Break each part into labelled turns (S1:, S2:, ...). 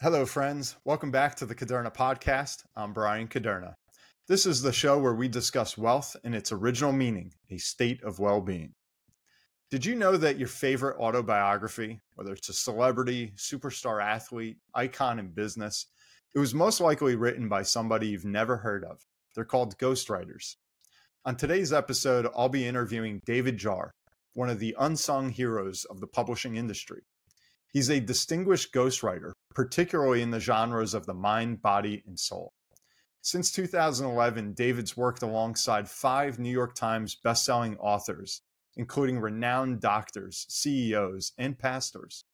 S1: Hello, friends. Welcome back to the Kuderna podcast. I'm Bryan Kuderna. This is the show where we discuss wealth in its original meaning, a state of well being. Did you know that your favorite autobiography, whether it's a celebrity, superstar athlete, icon in business, it was most likely written by somebody you've never heard of? They're called ghostwriters. On today's episode, I'll be interviewing David Jahr, one of the unsung heroes of the publishing industry. He's a distinguished ghostwriter, particularly in the genres of the mind, body, and soul. Since 2011, David's worked alongside five New York Times bestselling authors, including renowned doctors, CEOs, and pastors.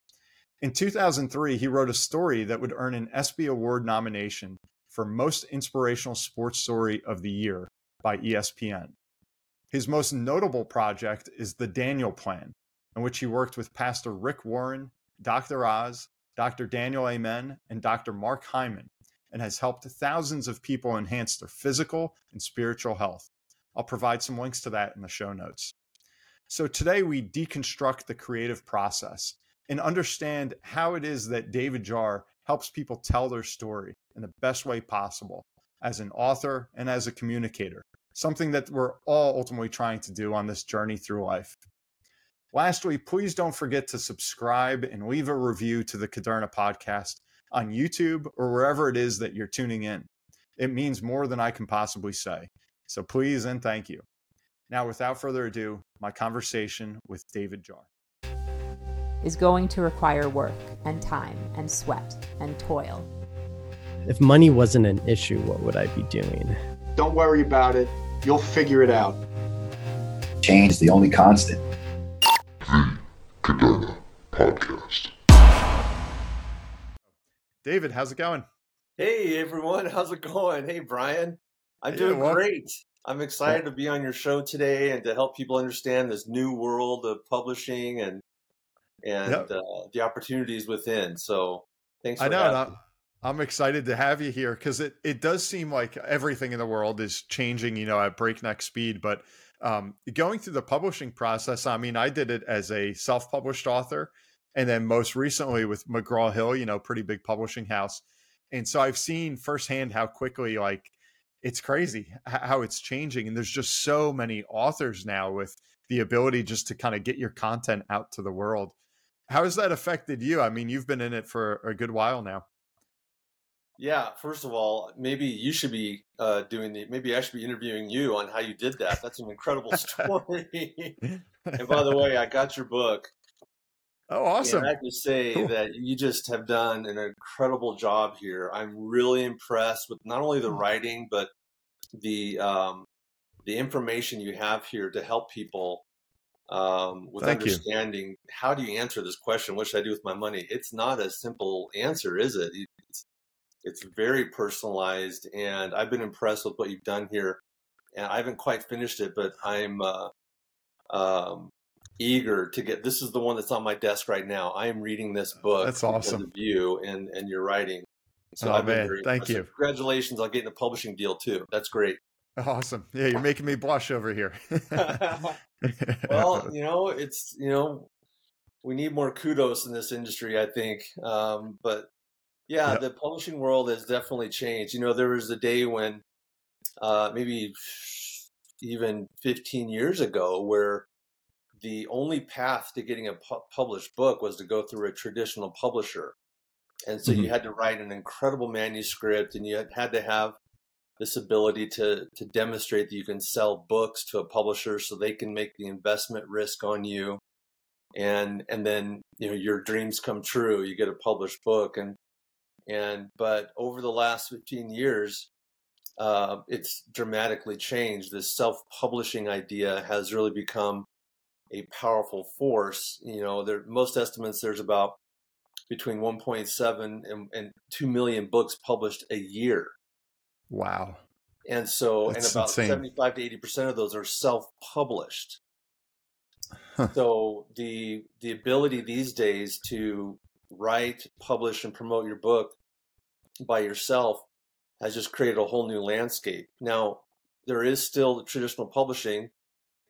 S1: In 2003, he wrote a story that would earn an ESPY Award nomination for Most Inspirational Sports Story of the Year by ESPN. His most notable project is The Daniel Plan, in which he worked with Pastor Rick Warren, Dr. Oz, Dr. Daniel Amen, and Dr. Mark Hyman, and has helped thousands of people enhance their physical and spiritual health. I'll provide some links to that in the show notes. So today we deconstruct the creative process and understand how it is that David Jahr helps people tell their story in the best way possible as an author and as a communicator, something that we're all ultimately trying to do on this journey through life. Lastly, please don't forget to subscribe and leave a review to the Kuderna podcast on YouTube or wherever it is that you're tuning in. It means more than I can possibly say. So please and thank you. Now, without further ado, my conversation with David Jahr
S2: is going to require work and time and sweat and toil.
S3: If money wasn't an issue, what would I be doing?
S4: Don't worry about it. You'll figure it out.
S5: Change is the only constant
S6: the Kuderna Podcast.
S1: David, how's it going?
S7: Hey everyone, how's it going? Hey Bryan, I'm doing yeah, great. I'm excited to be on your show today and to help people understand this new world of publishing and and yep. uh, the opportunities within. So thanks. I know.
S1: I'm excited to have you here because it, it does seem like everything in the world is changing, you know, at breakneck speed. But um, going through the publishing process, I mean, I did it as a self published author. And then most recently with McGraw Hill, you know, pretty big publishing house. And so I've seen firsthand how quickly, like, it's crazy how it's changing. And there's just so many authors now with the ability just to kind of get your content out to the world. How has that affected you? I mean, you've been in it for a good while now.
S7: Yeah, first of all, maybe you should be uh, doing the. Maybe I should be interviewing you on how you did that. That's an incredible story. and by the way, I got your book.
S1: Oh, awesome!
S7: And I have to say cool. that you just have done an incredible job here. I'm really impressed with not only the hmm. writing but the um, the information you have here to help people um, with Thank understanding you. how do you answer this question what should i do with my money it's not a simple answer is it it's it's very personalized, and I've been impressed with what you've done here. And I haven't quite finished it, but I'm uh, um, eager to get. This is the one that's on my desk right now. I am reading this book.
S1: That's awesome.
S7: Of you and and your writing.
S1: So oh man, thank you.
S7: Congratulations on getting a publishing deal too. That's great.
S1: Awesome. Yeah, you're making me blush over here.
S7: well, you know, it's you know, we need more kudos in this industry, I think. Um, but yeah, yep. the publishing world has definitely changed. You know, there was a day when uh, maybe even 15 years ago where the only path to getting a pu- published book was to go through a traditional publisher. And so mm-hmm. you had to write an incredible manuscript and you had, had to have this ability to, to demonstrate that you can sell books to a publisher so they can make the investment risk on you. And, and then, you know, your dreams come true. You get a published book. And and but over the last 15 years, uh, it's dramatically changed. This self-publishing idea has really become a powerful force. You know, there most estimates there's about between 1.7 and, and 2 million books published a year.
S1: Wow.
S7: And so, That's and about insane. 75 to 80 percent of those are self-published. Huh. So the the ability these days to write, publish, and promote your book by yourself has just created a whole new landscape. Now, there is still the traditional publishing,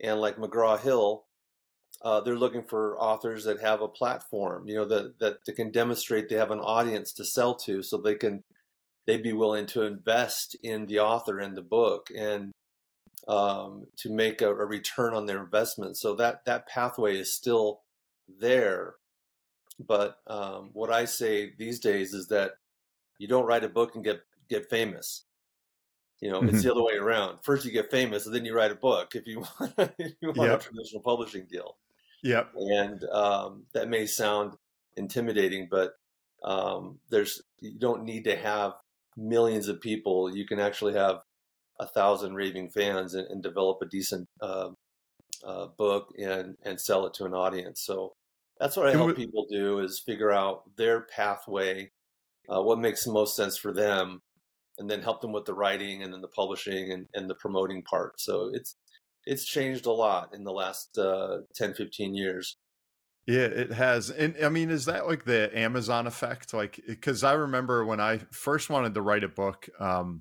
S7: and like McGraw Hill, uh, they're looking for authors that have a platform, you know, that, that that can demonstrate they have an audience to sell to, so they can they'd be willing to invest in the author and the book and um, to make a, a, return on their investment. So that that pathway is still there. But um, what I say these days is that you don't write a book and get get famous. You know, mm-hmm. it's the other way around. First, you get famous, and then you write a book if you want, if you want yep. a traditional publishing deal.
S1: Yep.
S7: And um, that may sound intimidating, but um, there's you don't need to have millions of people. You can actually have a thousand raving fans and, and develop a decent uh, uh, book and and sell it to an audience. So that's what I help people do is figure out their pathway, uh, what makes the most sense for them, and then help them with the writing and then the publishing and, and the promoting part. So it's it's changed a lot in the last uh, 10, 15 years.
S1: Yeah, it has. And I mean, is that like the Amazon effect? Like, because I remember when I first wanted to write a book, um,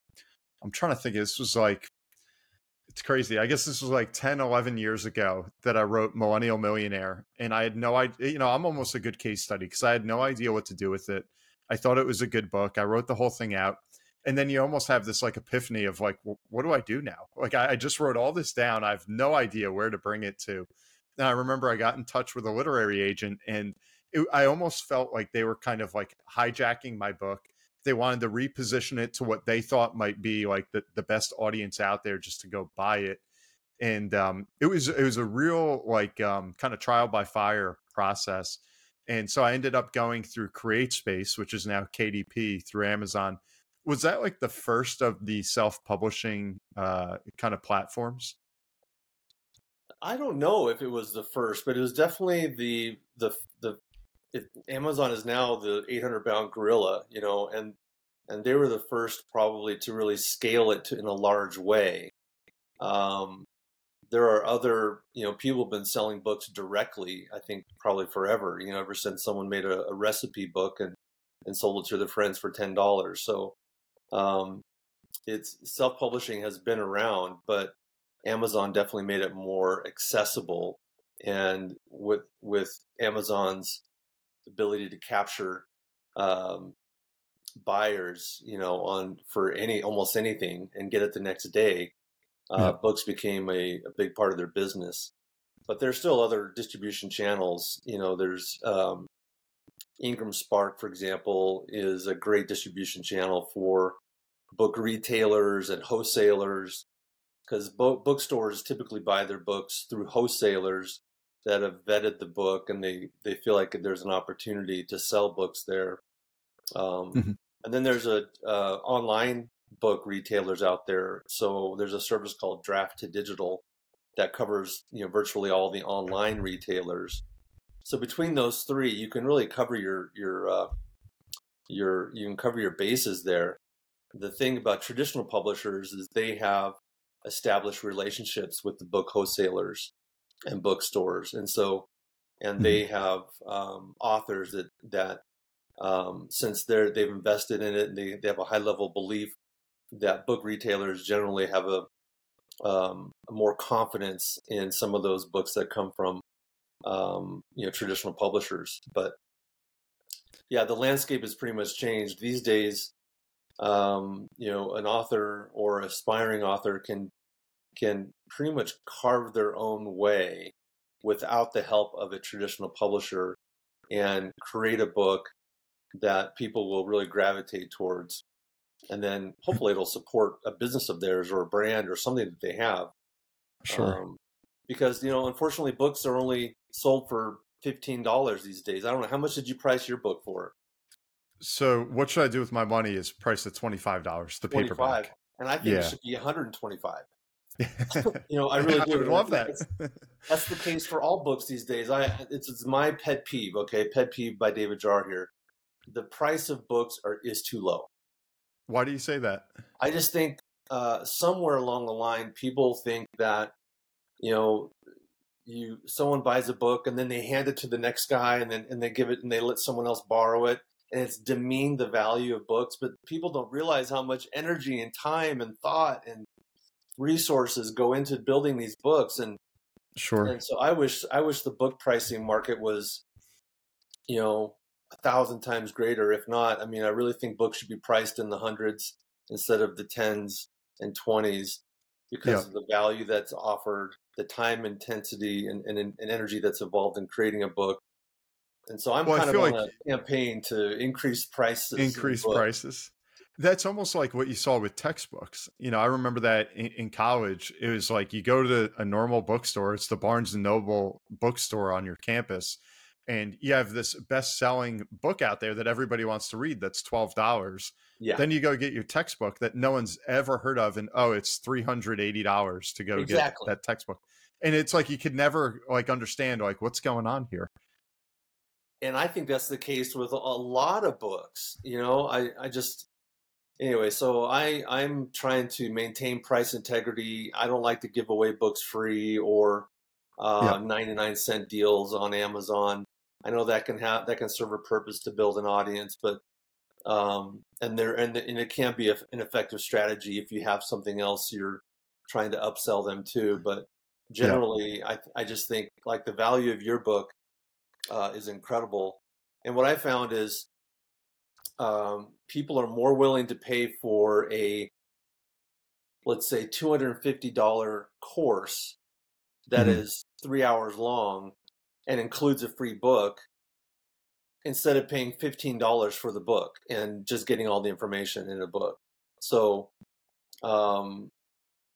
S1: I'm trying to think, this was like, it's crazy. I guess this was like 10, 11 years ago that I wrote Millennial Millionaire. And I had no idea, you know, I'm almost a good case study because I had no idea what to do with it. I thought it was a good book. I wrote the whole thing out and then you almost have this like epiphany of like what do i do now like I, I, just wrote all this down i have no idea where to bring it to and i remember i got in touch with a literary agent and it, i almost felt like they were kind of like hijacking my book they wanted to reposition it to what they thought might be like the, the best audience out there just to go buy it and um, it was it was a real like um, kind of trial by fire process and so i ended up going through CreateSpace which is now kdp through amazon was that like the first of the self-publishing uh, kind of platforms?
S7: I don't know if it was the first, but it was definitely the the the. It, Amazon is now the 800 pound gorilla, you know, and and they were the first probably to really scale it to, in a large way. Um, there are other, you know, people have been selling books directly. I think probably forever, you know, ever since someone made a, a recipe book and and sold it to their friends for ten dollars. So um, it's self-publishing has been around, but Amazon definitely made it more accessible. And with with Amazon's ability to capture um, buyers, you know, on for any almost anything and get it the next day, uh, yeah. books became a, a, big part of their business. But there's still other distribution channels. You know, there's um, Ingram Spark, for example, is a great distribution channel for book retailers and wholesalers because bo- bookstores typically buy their books through wholesalers that have vetted the book and they, they feel like there's an opportunity to sell books there. Um, mm-hmm. And then there's a uh, online book retailers out there. So there's a service called Draft to Digital that covers you know virtually all the online retailers. So between those three, you can really cover your your uh, your you can cover your bases there the thing about traditional publishers is they have established relationships with the book wholesalers and bookstores, and so and mm-hmm. they have um, authors that that um, since they're they've invested in it and they, they have a high level belief that book retailers generally have a, um, more confidence in some of those books that come from um, you know traditional publishers but yeah the landscape has pretty much changed these days um, you know, an author or aspiring author can can pretty much carve their own way without the help of a traditional publisher and create a book that people will really gravitate towards. And then hmm. hopefully it'll support a business of theirs or a brand or something that they have.
S1: Sure. Um,
S7: because, you know, unfortunately, books are only sold for $15 these days. I don't know. How much did you price your book for?
S1: So, what should I do with my money is priced at $25, the 25. paperback.
S7: And I think yeah. it should be 125 you know, I really I
S1: do. love that.
S7: That's, that's, the case for all books these days. I it's, it's my pet peeve. Okay, pet peeve by David Jahr here. The price of books are is too low.
S1: Why do you say that?
S7: I just think uh, somewhere along the line, people think that you know you someone buys a book and then they hand it to the next guy and then and they give it and they let someone else borrow it and it's demeaned the value of books, but people don't realize how much energy and time and thought and resources go into building these books. And
S1: Sure.
S7: And so I wish I wish the book pricing market was, you know, a thousand times greater. If not, I mean, I really think books should be priced in the hundreds instead of the tens and twenties because
S1: Yeah.
S7: of the value that's offered, the time intensity and, and, and energy that's involved in creating a book. And so I'm
S1: Well,
S7: kind of on
S1: like-
S7: a campaign to increase prices.
S1: increase
S7: books.
S1: prices. That's almost like what you saw with textbooks. You know, I remember that in, in college, it was like you go to a normal bookstore, it's the Barnes and Noble bookstore on your campus, and you have this best selling book out there that everybody wants to read that's $12.
S7: Yeah.
S1: Then you go get your textbook that no one's ever heard of, and oh, it's $380 to go
S7: Exactly.
S1: get that textbook. And it's like you could never like understand like what's going on here.
S7: and I think that's the case with a lot of books. You know, I, I just anyway. So I I'm trying to maintain price integrity. I don't like to give away books free or uh, 99 cent deals on Amazon. I know that can have that can serve a purpose to build an audience, but um, and there and, and it can be a, an effective strategy if you have something else you're trying to upsell them to. But generally, I I just think like the value of your book uh, is incredible. And what I found is um, people are more willing to pay for a, let's say, $250 course that
S1: Mhm.
S7: is three hours long and includes a free book instead of paying $15 for the book and just getting all the information in a book. So, um,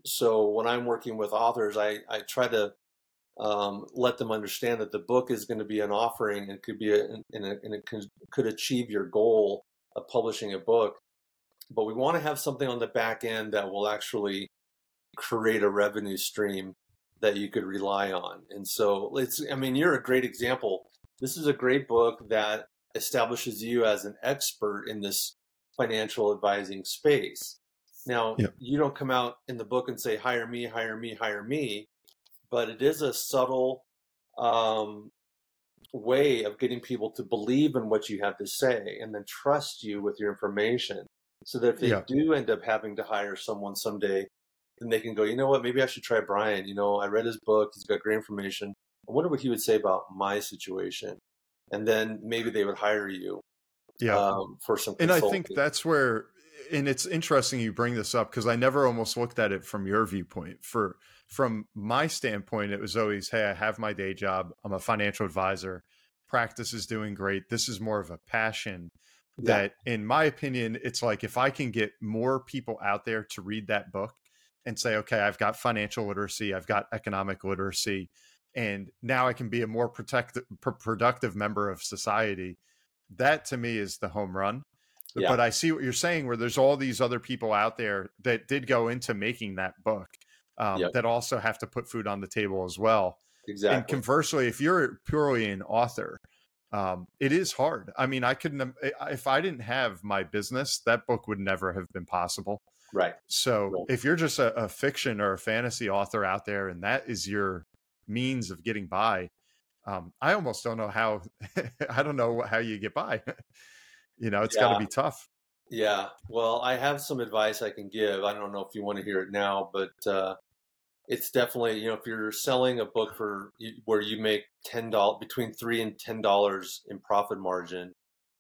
S7: so when I'm working with authors, I, I try to um, let them understand that the book is going to be an offering and could be a, and, a, and it could achieve your goal of publishing a book. But we want to have something on the back end that will actually create a revenue stream that you could rely on. And so it's, I mean, you're a great example. This is a great book that establishes you as an expert in this financial advising space. Now, you don't come out in the book and say, hire me, hire me, hire me but it is a subtle um, way of getting people to believe in what you have to say and then trust you with your information so that if they
S1: Yeah.
S7: do end up having to hire someone someday then they can go you know what? Maybe i should try brian. You know i read his book. He's got great information. I wonder what he would say about my situation. And then maybe they would hire you
S1: Yeah.
S7: um, for some
S1: and I think that's where, and it's interesting you bring this up because I never almost looked at it from your viewpoint. For from my standpoint, it was always, hey, I have my day job. I'm a financial advisor. Practice is doing great. This is more of a passion.
S7: Yeah.
S1: That, in my opinion, it's like if I can get more people out there to read that book and say, okay, I've got financial literacy, I've got economic literacy, and now I can be a more protective, productive member of society. That to me is the home run.
S7: Yeah.
S1: But I see what you're saying, where there's all these other people out there that did go into making that book um,
S7: Yep.
S1: that also have to put food on the table as well.
S7: exactly
S1: And conversely, if you're purely an author, um, it is hard. I mean, I couldn't, if I didn't have my business, that book would never have been possible.
S7: right
S1: So
S7: Right.
S1: if you're just a, a fiction or a fantasy author out there and that is your means of getting by, um, I almost don't know how, I don't know how you get by. you know, it's got to be tough.
S7: Yeah, well, I have some advice I can give. I don't know if you want to hear it now, but uh, it's definitely you know if you're selling a book for where you make ten dollars between three and ten dollars in profit margin,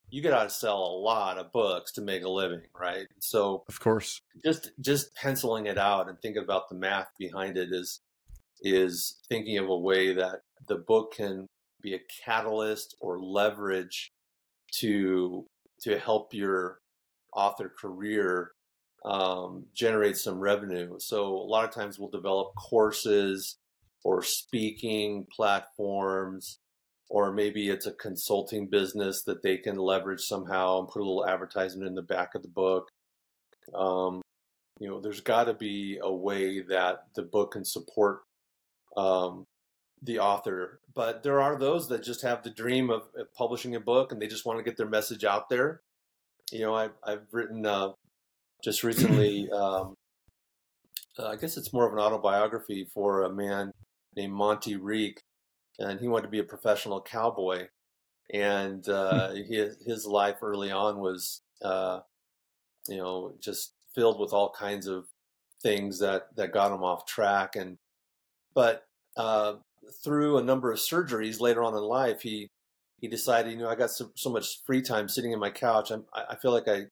S7: you got to sell a lot of books to make a living, right? So
S1: Of course.
S7: just just penciling it out and thinking about the math behind it is is thinking of a way that the book can be a catalyst or leverage to to help your author career um, generate some revenue. So a lot of times we'll develop courses or speaking platforms, or maybe it's a consulting business that they can leverage somehow and put a little advertisement in the back of the book. Um, you know, there's got to be a way that the book can support um, the author. But there are those that just have the dream of, of publishing a book and they just want to get their message out there. You know, I've, I've written uh, just recently, um, uh, I guess it's more of an autobiography for a man named Monty Reek, and he wanted to be a professional cowboy. And uh, his, his life early on was, uh, you know, just filled with all kinds of things that, that got him off track. And, but uh, through a number of surgeries later on in life, he he decided, you know, I got so, so much free time sitting in my couch. I'm, I feel like I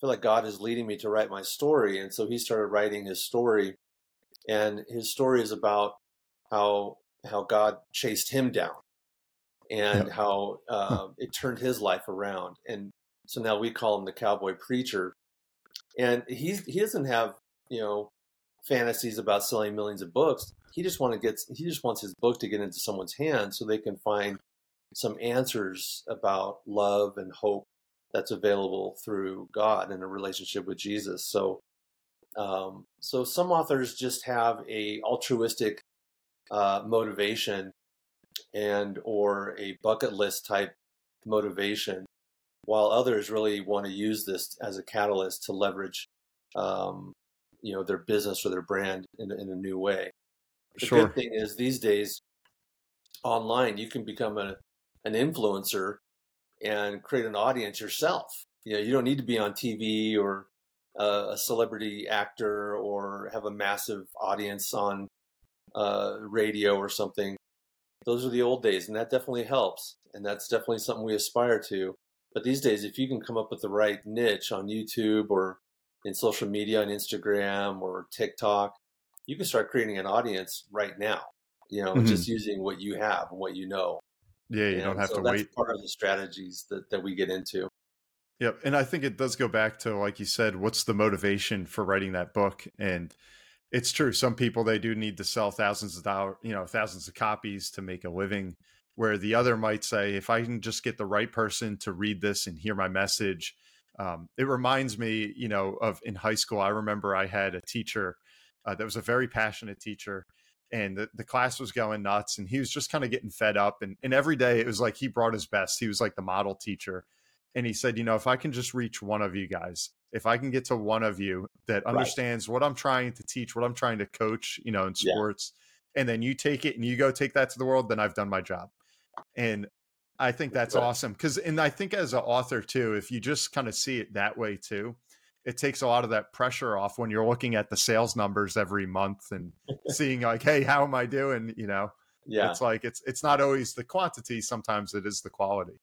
S7: feel like God is leading me to write my story, and so he started writing his story. And his story is about how how God chased him down, and yep. how uh, it turned his life around. And so now we call him the cowboy preacher. And he's he doesn't have you know fantasies about selling millions of books. He just to get he just wants his book to get into someone's hands so they can find some answers about love and hope that's available through God and a relationship with Jesus. So, um, so some authors just have a altruistic uh, motivation and or a bucket list type motivation, while others really want to use this as a catalyst to leverage, um, you know, their business or their brand in, in a new way. The sure. good thing is these days, online, you can become a, an influencer and create an audience yourself. You know, you don't need to be on TV or uh, a celebrity actor or have a massive audience on uh, radio or something. Those are the old days, and that definitely helps, and that's definitely something we aspire to. But these days, if you can come up with the right niche on YouTube or in social media on Instagram or TikTok, you can start creating an audience right now. You know, mm-hmm. just using what you have and what you know.
S1: Yeah, you and don't have so to that's wait.
S7: Part of the strategies that, that we get into.
S1: Yep, and I think it does go back to like you said, what's the motivation for writing that book? And it's true. Some people they do need to sell thousands of dollars, you know, thousands of copies to make a living. Where the other might say, if I can just get the right person to read this and hear my message, um, it reminds me, you know, of in high school. I remember I had a teacher uh, that was a very passionate teacher, and the, the class was going nuts and he was just kind of getting fed up and, and every day it was like he brought his best he was like the model teacher and he said you know if i can just reach one of you guys if i can get to one of you that understands right. what i'm trying to teach what i'm trying to coach you know in sports yeah. and then you take it and you go take that to the world then i've done my job and i think that's right. awesome because and i think as an author too if you just kind of see it that way too it takes a lot of that pressure off when you're looking at the sales numbers every month and seeing like, hey, how am I doing? You know, yeah, it's like it's it's not always the quantity. Sometimes it is the quality.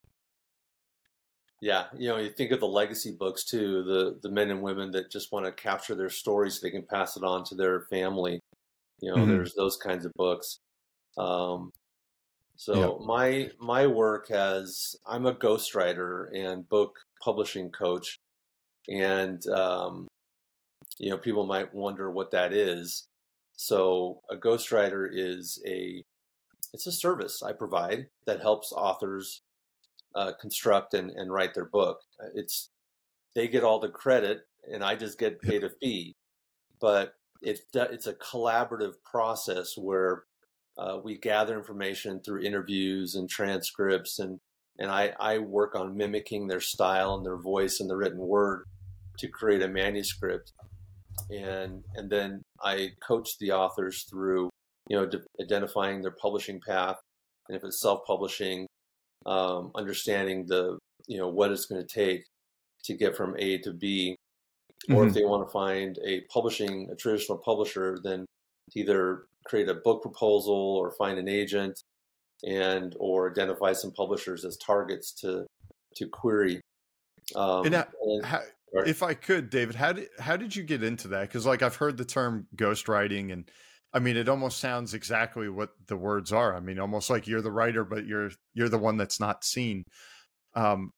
S7: Yeah, you know, you think of the legacy books too, the the men and women that just want to capture their stories so they can pass it on to their family. You know, mm-hmm. there's those kinds of books. Um, so yeah. my my work has I'm a ghostwriter and book publishing coach and um, you know people might wonder what that is. So a ghostwriter is a it's a service I provide that helps authors uh, construct and, and write their book. Uh, it's they get all the credit and I just get paid a fee, but it's it's a collaborative process where uh, we gather information through interviews and transcripts and and I, I work on mimicking their style and their voice and the written word to create a manuscript and and then I coach the authors through you know identifying their publishing path and if it's self-publishing um, understanding the you know what it's going to take to get from A to B or mm-hmm. if they want to find a publishing a traditional publisher then either create a book proposal or find an agent and or identify some publishers as targets to to query
S1: um, and, and how, If I could, David, how did how did you get into that? Because like I've heard the term ghostwriting, and I mean it almost sounds exactly what the words are. I mean, almost like you're the writer, but you're you're the one that's not seen. Um,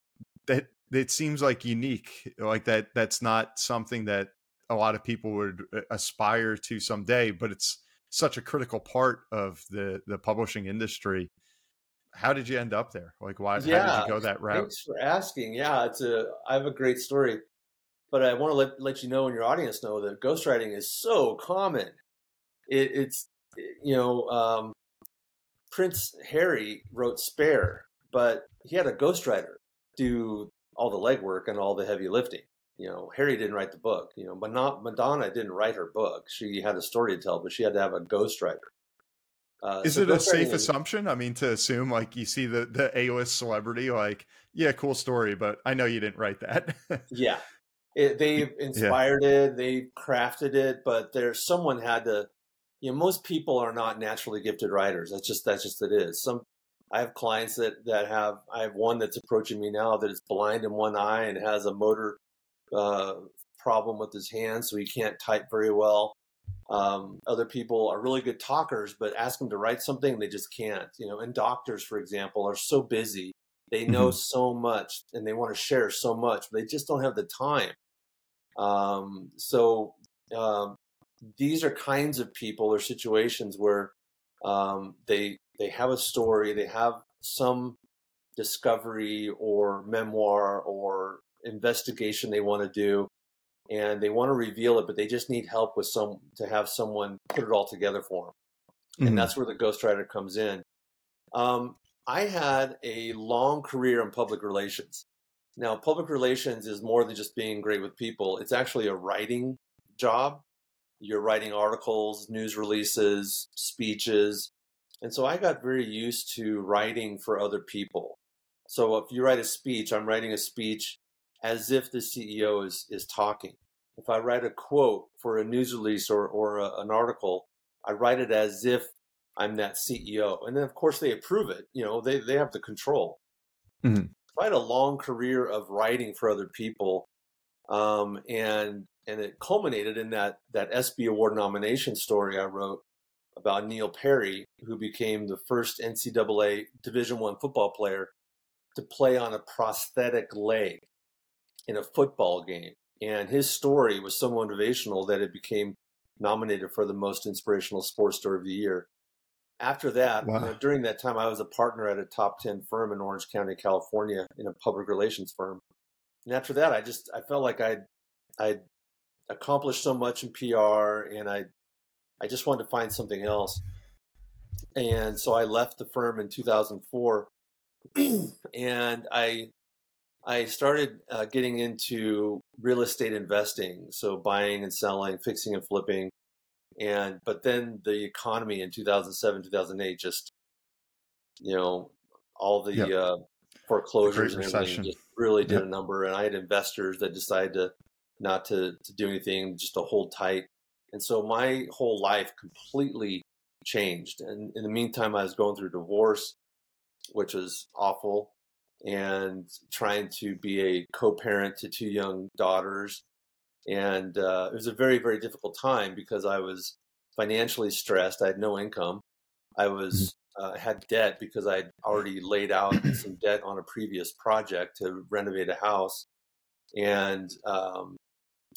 S1: that it seems like unique, like that. That's not something that a lot of people would uh, aspire to someday, but it's such a critical part of the the publishing industry how did you end up there? Like, why? Yeah, how did you go that route?
S7: Thanks for asking. Yeah, it's a. I have a great story. But I want to let, let you know and your audience know that ghostwriting is so common. It, it's, you know, um, Prince Harry wrote Spare, but he had a ghostwriter do all the legwork and all the heavy lifting. You know, Harry didn't write the book. You know, Madonna didn't write her book. She had a story to tell, but she had to have a ghostwriter.
S1: Uh, is so it a safe assumption? I mean, to assume like you see the the A list celebrity, like, yeah, cool story, but I know you didn't write that.
S7: yeah, it, they've inspired yeah. it, they crafted it, but there's someone had to, you know, most people are not naturally gifted writers. That's just that's just it is. Some I have clients that that have I have one that's approaching me now that is blind in one eye and has a motor uh, problem with his hand, so he can't type very well. Um, other people are really good talkers, but ask them to write something, they just can't. You know, and doctors, for example, are so busy. They know mm-hmm. so much and they want to share so much, but they just don't have the time. Um, so um, these are kinds of people or situations where um, they they have a story, they have some discovery or memoir or investigation they want to do, and they want to reveal it, but they just need help with some to have someone put it all together for them, mm-hmm. and that's where the ghostwriter comes in. Um, I had a long career in public relations. Now, public relations is more than just being great with people. It's actually a writing job. You're writing articles, news releases, speeches. And so I got very used to writing for other people. So if you write a speech, I'm writing a speech as if the CEO is, is talking. If I write a quote for a news release or, or a, an article, I write it as if I'm that CEO. And then, of course, they approve it. You know, they, they have the control. Mm-hmm. I had a long career of writing for other people. Um, and and it culminated in that that ESPY award nomination story I wrote about Neil Parry, who became the first NCAA Division One football player to play on a prosthetic leg in a football game. And his story was so motivational that it became nominated for the most inspirational sports story of the year. After that, wow. you know, during that time, I was a partner at a top 10 firm in Orange County, California, in a public relations firm. And after that, I just, I felt like I'd, I'd accomplished so much in PR and I, I just wanted to find something else. And so I left the firm in 2004 and I I started uh, getting into real estate investing, so buying and selling, fixing and flipping, and but then the economy in 2007, 2008 just you know all the yep. uh, foreclosures the and everything just really did yep. a number, and I had investors that decided to not to to do anything, just to hold tight, and so my whole life completely changed. And in the meantime, I was going through divorce, which was awful and trying to be a co-parent to two young daughters. And uh, it was a very very difficult time because i was financially stressed. I had no income. I was mm-hmm. uh, had debt because i'd already laid out some debt on a previous project to renovate a house. And um,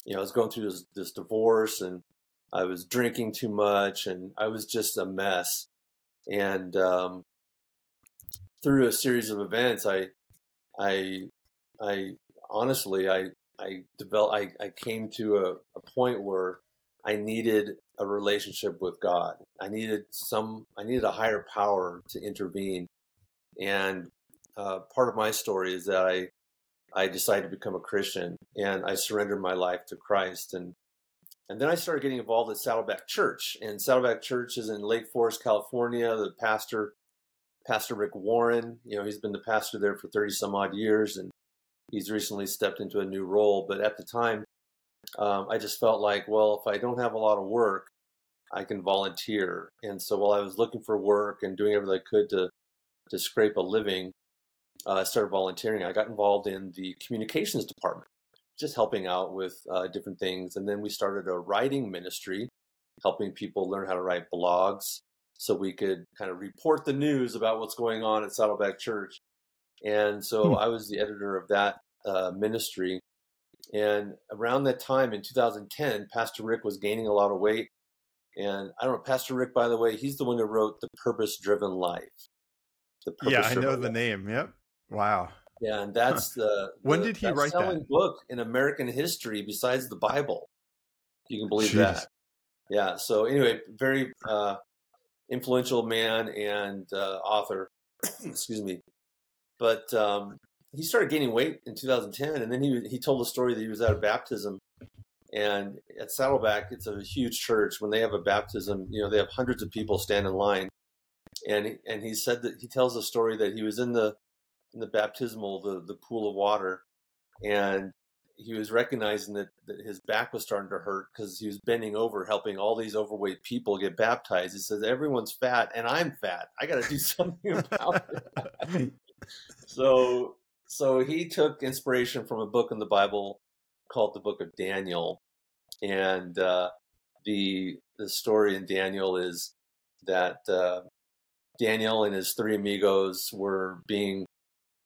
S7: you know i was going through this, this divorce and i was drinking too much and i was just a mess. And um, through a series of events, I, I, I honestly, I, I developed, I, I came to a, a point where I needed a relationship with God. I needed some, I needed a higher power to intervene. And uh, part of my story is that I, I decided to become a Christian and I surrendered my life to Christ. And and then I started getting involved at Saddleback Church. And Saddleback Church is in Lake Forest, California. The pastor Pastor Rick Warren. You know, he's been the pastor there for 30 some odd years and he's recently stepped into a new role. But at the time, um, I just felt like, well, if I don't have a lot of work, I can volunteer. And so while I was looking for work and doing everything I could to, to scrape a living, uh, I started volunteering. I got involved in the communications department, just helping out with uh, different things. And then we started a writing ministry, helping people learn how to write blogs so we could kind of report the news about what's going on at Saddleback Church. And so hmm. I was the editor of that uh, ministry. And around that time in 2010, Pastor Rick was gaining a lot of weight. And I don't know, Pastor Rick, by the way, he's the one who wrote The Purpose Driven Life.
S1: The Purpose yeah, I know the name. Yep. Wow.
S7: Yeah, and that's huh. the,
S1: when did he write that
S7: book in American history besides the Bible? You can believe Jeez. that. Yeah. So anyway, very uh, influential man and uh, author. Excuse me. But um, he started gaining weight in 2010, and then he he told a story that he was at a baptism, and at Saddleback, it's a huge church. When they have a baptism, you know they have hundreds of people stand in line, and and he said that he tells a story that he was in the in the baptismal the the pool of water, and he was recognizing that, that his back was starting to hurt because he was bending over helping all these overweight people get baptized. He says, Everyone's fat and I'm fat. I got to do something about it. so, so he took inspiration from a book in the Bible called the Book of Daniel. And uh, the, the story in Daniel is that uh, Daniel and his three amigos were being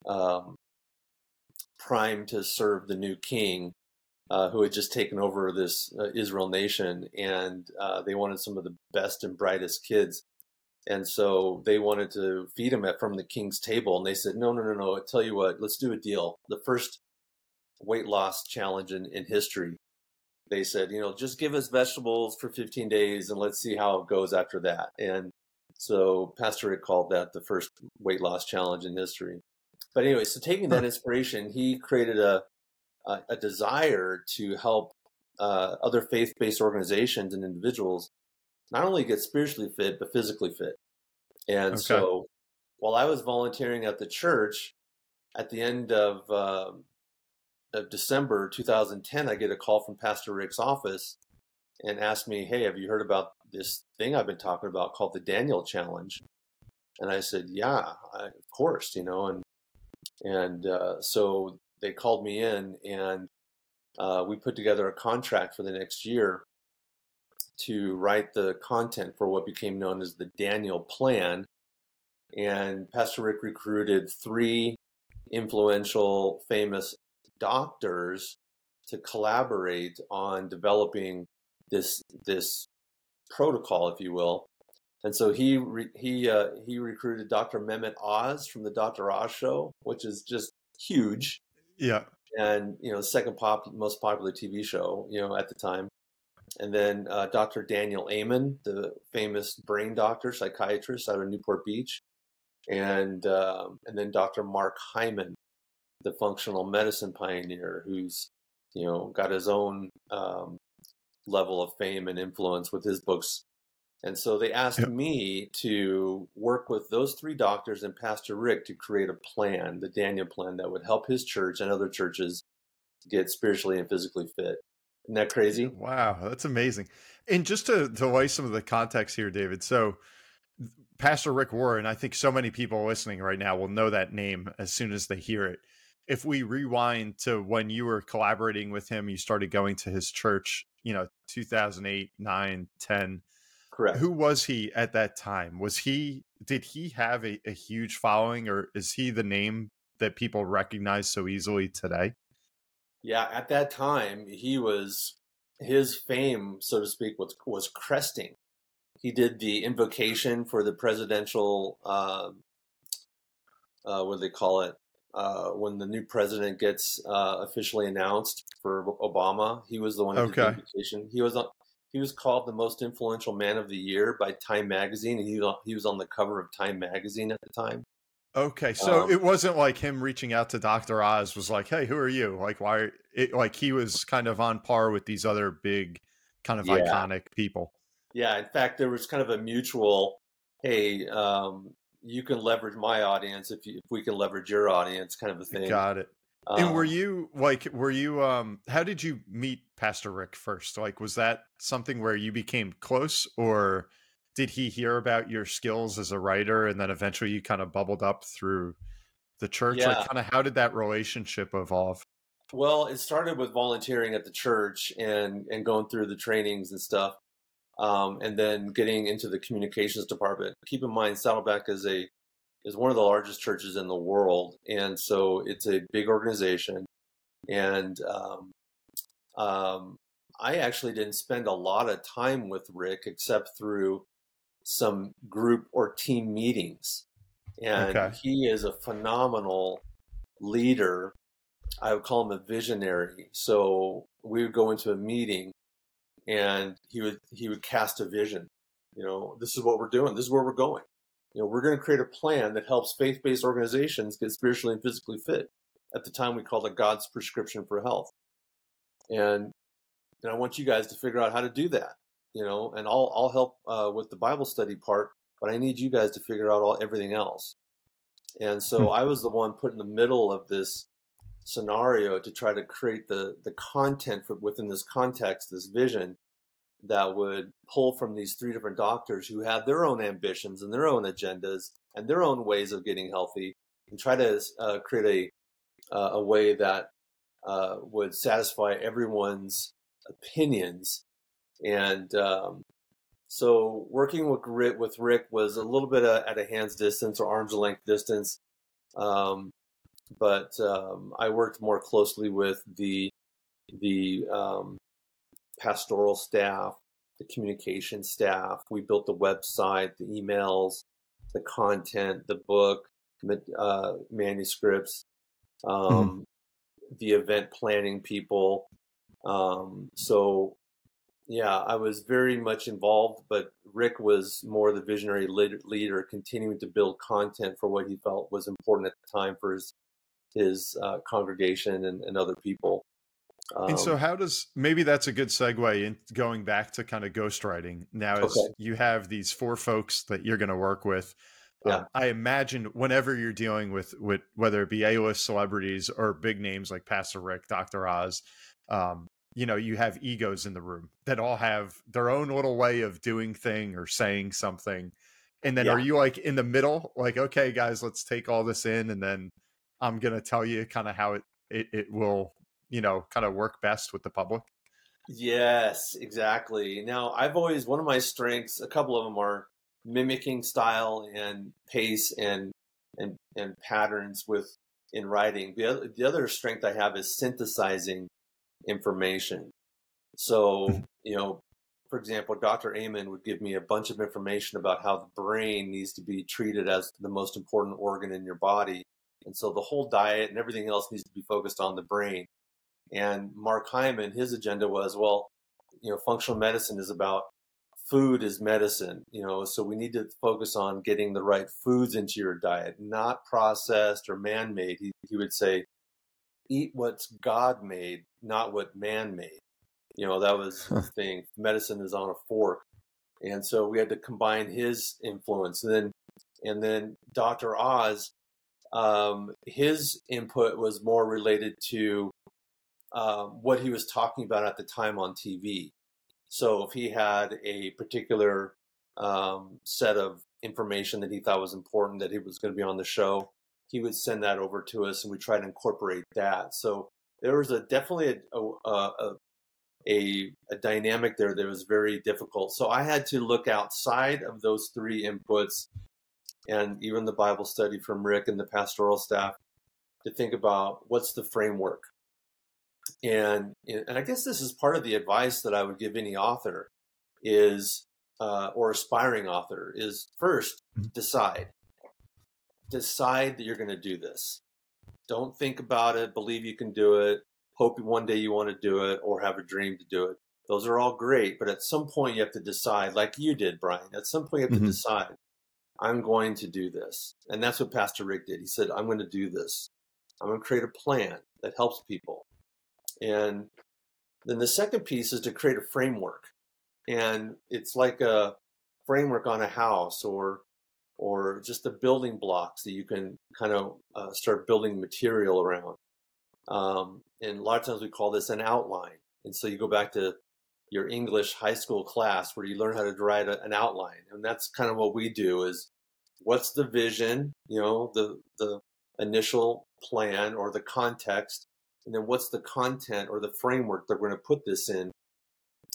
S7: um, primed to serve the new king uh, who had just taken over this uh, Israel nation, and uh, they wanted some of the best and brightest kids. And so they wanted to feed him at, from the king's table. And they said, no, no, no, no. I tell you what, let's do a deal. The first weight loss challenge in, in history. They said, you know, just give us vegetables for 15 days and let's see how it goes after that. And so Pastor Rick called that the first weight loss challenge in history. But anyway, so taking that inspiration, he created a a, a desire to help uh, other faith-based organizations and individuals not only get spiritually fit but physically fit. And okay. so, while I was volunteering at the church, at the end of, uh, of December 2010, I get a call from Pastor Rick's office and asked me, "Hey, have you heard about this thing I've been talking about called the Daniel Challenge?" And I said, "Yeah, I, of course, you know." And and uh, so they called me in and uh, we put together a contract for the next year to write the content for what became known as the Daniel Plan. And Pastor Rick recruited three influential, famous doctors to collaborate on developing this this protocol, if you will. And so he re, he uh, he recruited Dr. Mehmet Oz from the Dr. Oz Show, which is just huge.
S1: Yeah.
S7: And you know, second pop most popular TV show, you know, at the time. And then uh, Dr. Daniel Amen, the famous brain doctor, psychiatrist out of Newport Beach, and um, and then Dr. Mark Hyman, the functional medicine pioneer, who's you know got his own um, level of fame and influence with his books and so they asked yep. me to work with those three doctors and Pastor Rick to create a plan, the Daniel plan, that would help his church and other churches get spiritually and physically fit. Isn't that crazy?
S1: Wow, that's amazing. And just to, to lay some of the context here, David. So, Pastor Rick Warren, I think so many people listening right now will know that name as soon as they hear it. If we rewind to when you were collaborating with him, you started going to his church, you know, 2008, 9, 10
S7: Correct.
S1: Who was he at that time? Was he did he have a, a huge following or is he the name that people recognize so easily today?
S7: Yeah, at that time he was his fame, so to speak, was was cresting. He did the invocation for the presidential uh, uh, what do they call it? Uh, when the new president gets uh, officially announced for Obama, he was the one who okay. did the invocation. He was he was called the most influential man of the year by Time Magazine. and He he was on the cover of Time Magazine at the time.
S1: Okay, so um, it wasn't like him reaching out to Doctor Oz was like, "Hey, who are you?" Like, why? It, like he was kind of on par with these other big, kind of yeah. iconic people.
S7: Yeah, in fact, there was kind of a mutual, "Hey, um, you can leverage my audience if you, if we can leverage your audience," kind of a thing.
S1: Got it. Um, and were um you like, were you, um, how did you meet Pastor Rick first? Like, was that something where you became close or did he hear about your skills as a writer and then eventually you kind of bubbled up through the church? Yeah. Like, kind of how did that relationship evolve?
S7: Well, it started with volunteering at the church and, and going through the trainings and stuff. Um, and then getting into the communications department. Keep in mind, Saddleback is a is one of the largest churches in the world, and so it's a big organization. And um, um, I actually didn't spend a lot of time with Rick except through some group or team meetings. And okay. he is a phenomenal leader. I would call him a visionary. So we would go into a meeting and he would he would cast a vision. You know, this is what we're doing. This is where we're going you know, we're going to create a plan that helps faith-based organizations get spiritually and physically fit. At the time, we called it God's prescription for health. And and I want you guys to figure out how to do that. You know, and I'll I'll help uh, with the Bible study part, but I need you guys to figure out all everything else. And so hmm. I was the one put in the middle of this scenario to try to create the the content for within this context, this vision that would pull from these three different doctors who had their own ambitions and their own agendas and their own ways of getting healthy, and try to uh, create a uh, a way that uh, would satisfy everyone's opinions. And um, so, working with Rick, with Rick was a little bit at a hand's distance or arm's length distance. Um, but um, I worked more closely with the the um, pastoral staff, the communication staff. We built the website, the emails, the content, the book, uh, manuscripts, mm-hmm. um, mm-hmm. the event planning people. Um, so, yeah, I was very much involved, but Rick was more the visionary leader, continuing to build content for what he felt was important at the time for his his uh, congregation and, and, other people.
S1: Um, and so, um how does maybe that's a good segue in going back to kind of ghostwriting? Now, as okay. you have these four folks that you're going to work with, yeah. Um, I imagine whenever you're dealing with with whether it be A-list celebrities or big names like Pastor Rick, Dr. Oz, um, you know, you have egos in the room that all have their own little way of doing thing or saying something. And then yeah. are you like in the middle, like, okay, guys, let's take all this in and then I'm going to tell you kind of how it, it, it will, you know, kind of work best with the public.
S7: Yes, exactly. Now, I've always, one of my strengths, a couple of them are mimicking style and pace and, and, and patterns with in writing. The other, the other strength I have is synthesizing information. So, you know, for example, Dr. Amen would give me a bunch of information about how the brain needs to be treated as the most important organ in your body. And so the whole diet and everything else needs to be focused on the brain. And Mark Hyman, his agenda was, well, you know, functional medicine is about food is medicine, you know, so we need to focus on getting the right foods into your diet, not processed or man made. He, he would say, eat what's God made, not what man made. You know, that was the thing. Medicine is on a fork. And so we had to combine his influence. And then and then Dr. Oz um, his input was more related to um, what he was talking about at the time on TV. So if he had a particular um, set of information that he thought was important that he was going to be on the show, he would send that over to us, and we try to incorporate that. So there was a definitely a, a, a, a dynamic there that was very difficult. So I had to look outside of those three inputs and even the Bible study from Rick and the pastoral staff to think about what's the framework. And and I guess this is part of the advice that I would give any author is uh, or aspiring author is first mm-hmm. decide. Decide that you're going to do this. Don't think about it. Believe you can do it. Hope one day you want to do it or have a dream to do it. Those are all great, but at some point you have to decide, like you did, Bryan. At some point you have to mm-hmm. decide I'm going to do this. And that's what Pastor Rick did. He said, I'm going to do this. I'm going to create a plan that helps people. And then the second piece is to create a framework. And it's like a framework on a house or or just the building blocks that you can kind of uh, start building material around. Um, and a lot of times we call this an outline. And so you go back to your English high school class where you learn how to write a, an outline. And that's kind of what we do is what's the vision, you know, the, the initial plan or the context, and then what's the content or the framework that we're going to put this in.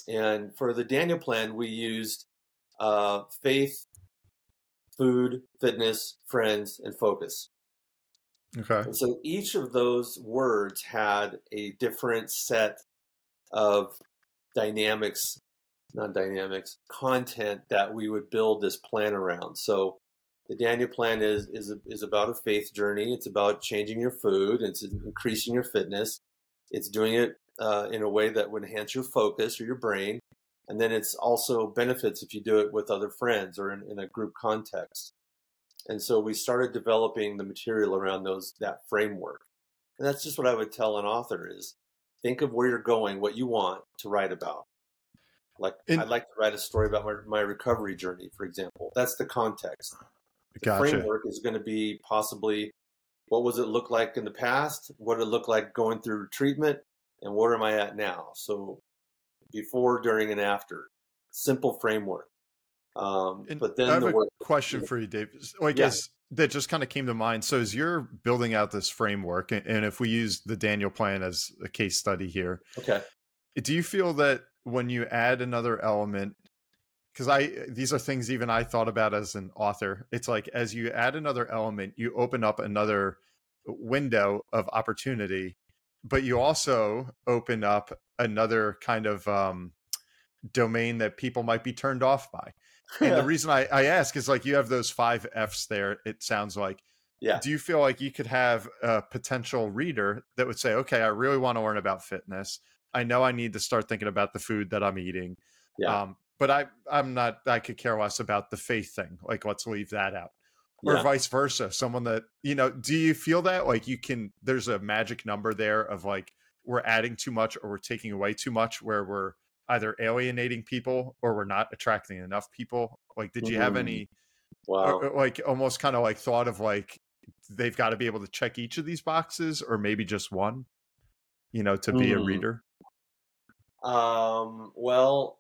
S7: And for the Daniel plan, we used uh, faith, food, fitness, friends, and focus.
S1: Okay.
S7: And so each of those words had a different set of dynamics, not dynamics, content that we would build this plan around. So the Daniel plan is is is about a faith journey. It's about changing your food. It's increasing your fitness. It's doing it uh, in a way that would enhance your focus or your brain, and then it's also benefits if you do it with other friends or in, in a group context. And so we started developing the material around those that framework. And that's just what I would tell an author is think of where you're going, what you want to write about. Like and, I'd like to write a story about my, my recovery journey, for example. That's the context. The
S1: gotcha.
S7: framework is going to be possibly what was it look like in the past? What it look like going through treatment? And where am I at now? So before, during, and after. Simple framework. Um, but then
S1: I have
S7: the
S1: a
S7: work.
S1: question for you, Dave. Like,
S7: Yeah.
S1: as that just kind of came to mind. So, as you're building out this framework, and if we use the Daniel plan as a case study here,
S7: Okay.
S1: do you feel that when you add another element, because I these are things even I thought about as an author. It's like as you add another element, you open up another window of opportunity, but you also open up another kind of um, domain that people might be turned off by. And the reason I, I ask is like you have those five F's there, it sounds like.
S7: Yeah.
S1: Do you feel like you could have a potential reader that would say, okay, I really want to learn about fitness. I know I need to start thinking about the food that I'm eating.
S7: Yeah.
S1: Um, but I, I'm not, I could care less about the faith thing. Like, let's leave that out. Or
S7: Yeah.
S1: vice versa. Someone that, you know, do you feel that like you can, there's a magic number there of like, we're adding too much or we're taking away too much where we're either alienating people or we're not attracting enough people like did you have
S7: Mhm.
S1: any
S7: Wow.
S1: or- or, like almost kind of like thought of like they've got to be able to check each of these boxes or maybe just one you know to be a
S7: Hmm.
S1: reader
S7: Um, well,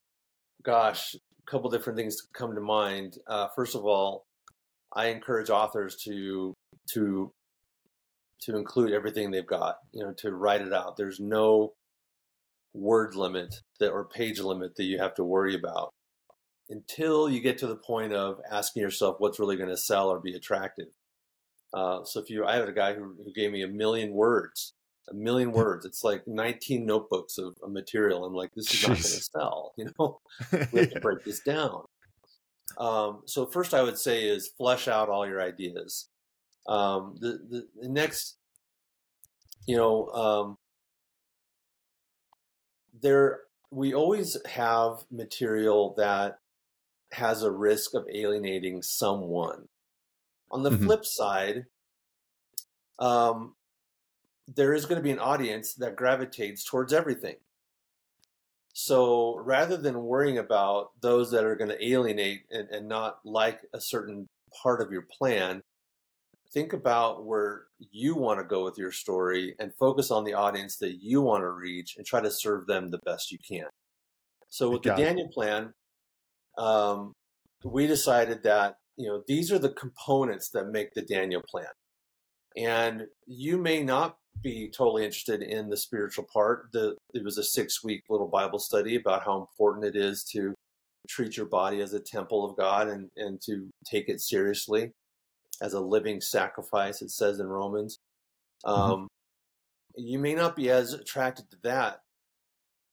S7: gosh, a couple different things come to mind. Uh, first of all, I encourage authors to to to include everything they've got. You know, to write it out. There's no word limit that or page limit that you have to worry about until you get to the point of asking yourself what's really going to sell or be attractive. Uh, so if you, I had a guy who, who gave me a million words, a million words. It's like 19 notebooks of, of material. I'm like, this is not going to sell. You know, we have to break this down. Um, so first, I would say is flesh out all your ideas. Um, the, the the next, you know, um, there we always have material that has a risk of alienating someone. On the
S1: Mhm.
S7: flip side, um, there is going to be an audience that gravitates towards everything. So rather than worrying about those that are going to alienate and, and not like a certain part of your plan, think about where you want to go with your story and focus on the audience that you want to reach and try to serve them the best you can. So with the. Daniel plan, um, we decided that you know these are the components that make the Daniel plan, and you may not be totally interested in the spiritual part. The it was a six week little Bible study about how important it is to treat your body as a temple of God and and to take it seriously as a living sacrifice. It says in Romans. Um, You may not be as attracted to that,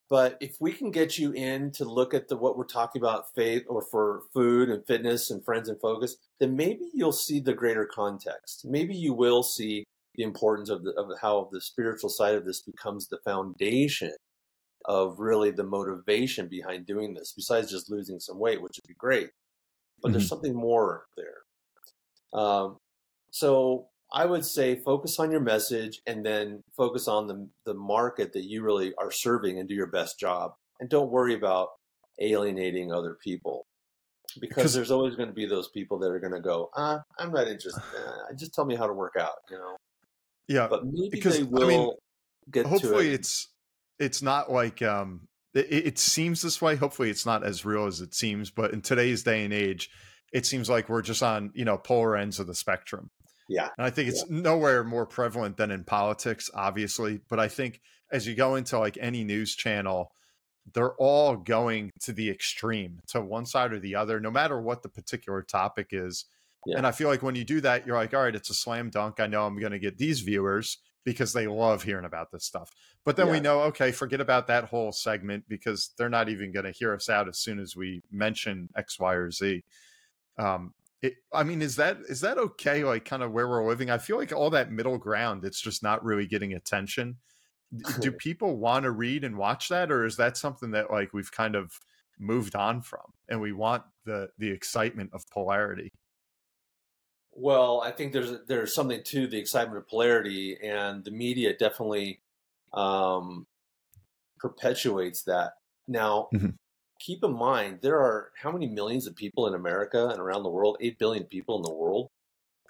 S7: but if we can get you in to look at the what we're talking about faith or for food and fitness and friends and focus, then maybe you'll see the greater context. Maybe you will see the importance of the, of how the spiritual side of this becomes the foundation of really the motivation behind doing this. Besides just losing some weight, which would be great, but there's something more there. Um, so I would say focus on your message and then focus on the the market that you really are serving and do your best job. And don't worry about alienating other people. Because, there's always going to be those people that are going to go, ah, I'm not interested. Uh, just tell me how to work out, you know.
S1: Yeah
S7: But maybe
S1: because,
S7: they
S1: I mean,
S7: get to
S1: hopefully
S7: it.
S1: it's it's not like um it, it seems this way hopefully it's not as real as it seems but in today's day and age it seems like we're just on you know polar ends of the spectrum
S7: Yeah.
S1: and i think it's nowhere more prevalent than in politics obviously but i think as you go into like any news channel they're all going to the extreme to one side or the other no matter what the particular topic is
S7: Yeah.
S1: and i feel like when you do that you're like all right it's a slam dunk. I know i'm going to get these viewers because they love hearing about this stuff. But then we know okay forget about that whole segment because they're not even going to hear us out as soon as we mention x y or z. Um it, i mean is that is that okay like kind of where we're living? I feel like all that middle ground it's just not really getting attention. Do people want to read and watch that or is that something that like we've kind of moved on from and we want the the excitement of polarity
S7: Well, I think there's there's something to the excitement of polarity, and the media definitely um, perpetuates that. Now,
S1: Mhm.
S7: keep in mind there are how many millions of people in America and around the world? Eight billion people in the world.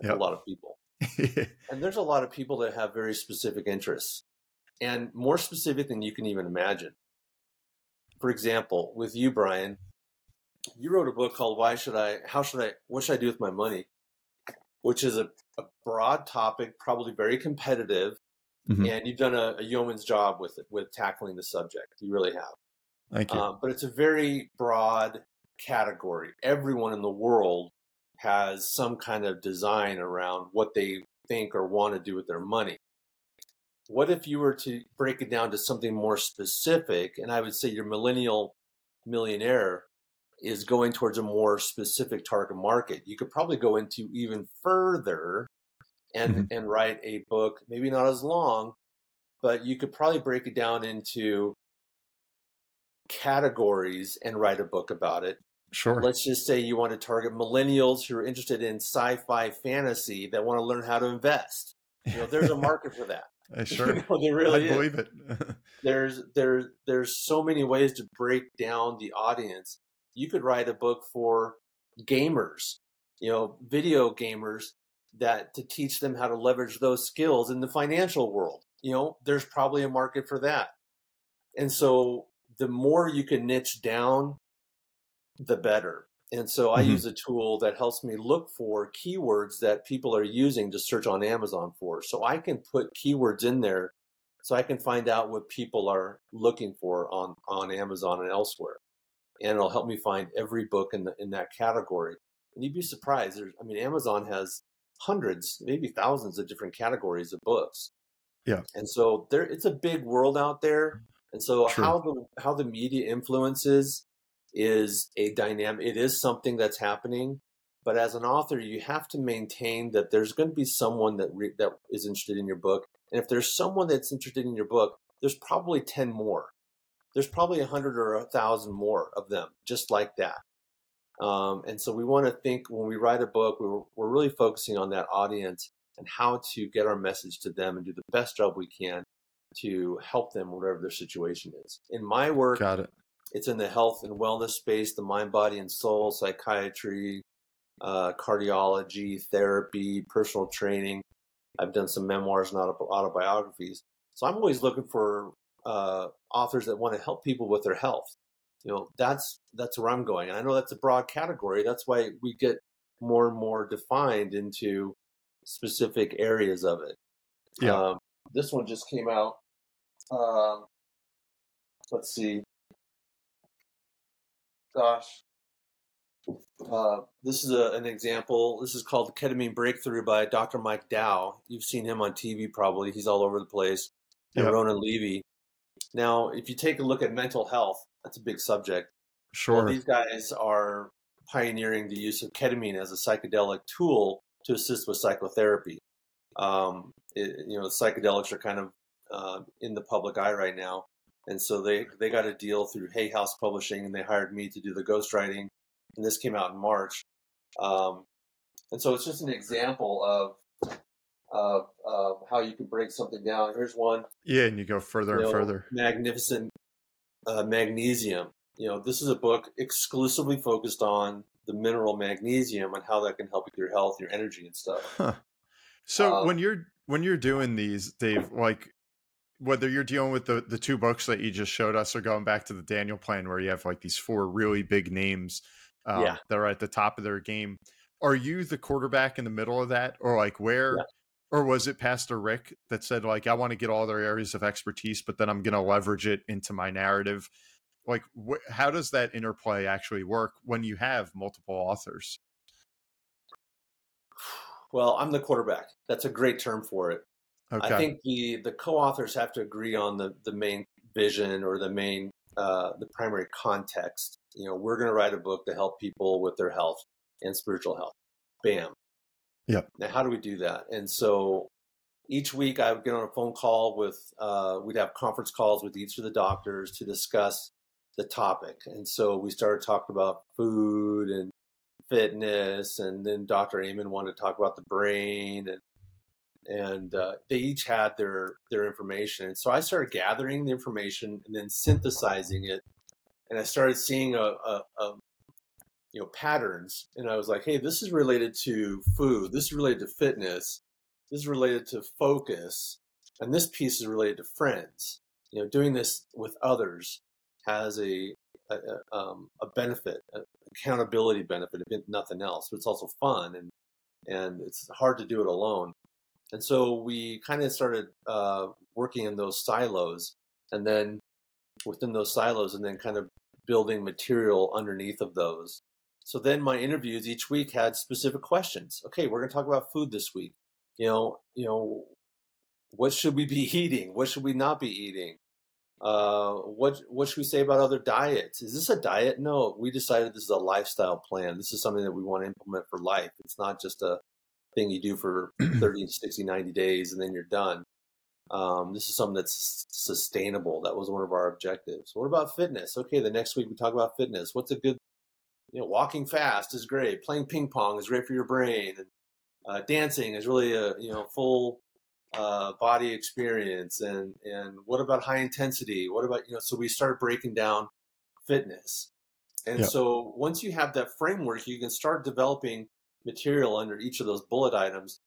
S1: Yep.
S7: a lot of people. and there's a lot of people that have very specific interests and more specific than you can even imagine. For example, with you, Bryan, you wrote a book called Why Should I, How Should I, What Should I Do with My Money? Which is a, a broad topic, probably very competitive.
S1: Mhm.
S7: And you've done a, a yeoman's job with it, with tackling the subject. You really have.
S1: Thank you.
S7: Um, but it's a very broad category. Everyone in the world has some kind of design around what they think or want to do with their money. What if you were to break it down to something more specific? And I would say your millennial millionaire is going towards a more specific target market. You could probably go into even further and and write a book, maybe not as long, but you could probably break it down into categories and write a book about it.
S1: sure.
S7: Let's just say you want to target millennials who are interested in sci-fi fantasy that want to learn how to invest. You know, there's a market for that.
S1: Uh, sure.
S7: You know, there
S1: I
S7: really is.
S1: believe it.
S7: There's there's there's so many ways to break down the audience. You could write a book for gamers, you know, video gamers that to teach them how to leverage those skills in the financial world. You know, there's probably a market for that. And so the more you can niche down, the better. And so I
S1: Mhm.
S7: use a tool that helps me look for keywords that people are using to search on Amazon for. So I can put keywords in there so I can find out what people are looking for on, on Amazon and elsewhere. And it'll help me find every book in the, in that category. And you'd be surprised. There's, I mean, Amazon has hundreds, maybe thousands of different categories of books.
S1: Yeah.
S7: And so there, it's a big world out there. And so
S1: True.
S7: how the how the media influences is a dynamic. It is something that's happening. But as an author, you have to maintain that there's going to be someone that re- that is interested in your book. And if there's someone that's interested in your book, there's probably ten more. There's probably a hundred or a thousand more of them, just like that. Um, and so we want to think when we write a book, we're, we're really focusing on that audience and how to get our message to them and do the best job we can to help them whatever their situation is. In my work,
S1: Got it.
S7: it's in the health and wellness space, the mind, body, and soul, psychiatry, uh, cardiology, therapy, personal training. I've done some memoirs and autobiographies. So I'm always looking for uh, authors that want to help people with their health. You know, that's that's where I'm going. And I know that's a broad category. That's why we get more and more defined into specific areas of it.
S1: Yeah.
S7: Um, this one just came out. Um, let's see. Gosh. Uh, this is a, an example. This is called Ketamine Breakthrough by Dr. Mike Dow. You've seen him on TV probably. He's all over the place. And
S1: Yeah.
S7: Ronan Levy. Now, if you take a look at mental health, that's a big subject.
S1: Sure.
S7: Well, these guys are pioneering the use of ketamine as a psychedelic tool to assist with psychotherapy. Um, it, you know, psychedelics are kind of uh, in the public eye right now, and so they they got a deal through Hay House Publishing, and they hired me to do the ghostwriting, and this came out in March. Um, and so it's just an example of of, of how you can break something down. Here's one
S1: yeah, and you go further
S7: you
S1: and
S7: know,
S1: further.
S7: Magnificent uh, magnesium. You know, this is a book exclusively focused on the mineral magnesium and how that can help with your health, your energy, and stuff.
S1: Huh. So
S7: Um,
S1: when you're when you're doing these, Dave, like whether you're dealing with the the two books that you just showed us, or going back to the Daniel plan, where you have like these four really big names um,
S7: Yeah.
S1: that are at the top of their game, are you the quarterback in the middle of that, or like where?
S7: Yeah.
S1: Or was it Pastor Rick that said, like, I want to get all their areas of expertise, but then I'm going to leverage it into my narrative? Like, wh- how does that interplay actually work when you have multiple authors?
S7: Well, I'm the quarterback. That's a great term for it.
S1: Okay.
S7: I think the the co-authors have to agree on the the main vision or the main uh, the primary context. You know, we're going to write a book to help people with their health and spiritual health. Bam.
S1: Yep.
S7: Now, how do we do that? And so each week I would get on a phone call with, uh, we'd have conference calls with each of the doctors to discuss the topic. And so we started talking about food and fitness, and then Dr. Amen wanted to talk about the brain, and and uh, they each had their their information. And so I started gathering the information and then synthesizing it, and I started seeing a, a, a you know patterns and i was like hey this is related to food this is related to fitness this is related to focus, and this piece is related to friends. You know, doing this with others has a a, a, um, a benefit, an accountability benefit, if nothing else. But it's also fun, and and it's hard to do it alone. And so we kind of started uh, working in those silos, and then within those silos, and then kind of building material underneath of those. So then my interviews each week had specific questions. Okay, we're going to talk about food this week. You know, you know, what should we be eating? What should we not be eating? Uh, what what should we say about other diets? Is this a diet? No, we decided this is a lifestyle plan. This is something that we want to implement for life. It's not just a thing you do for 30, 60, 90 days and then you're done. Um, this is something that's sustainable. That was one of our objectives. What about fitness? Okay, the next week we talk about fitness. What's a good, you know, walking fast is great. Playing ping pong is great for your brain. And uh, dancing is really a you know full uh, body experience. And and what about high intensity? What about you know? So we start breaking down fitness. And so once you have that framework, you can start developing material under each of those bullet items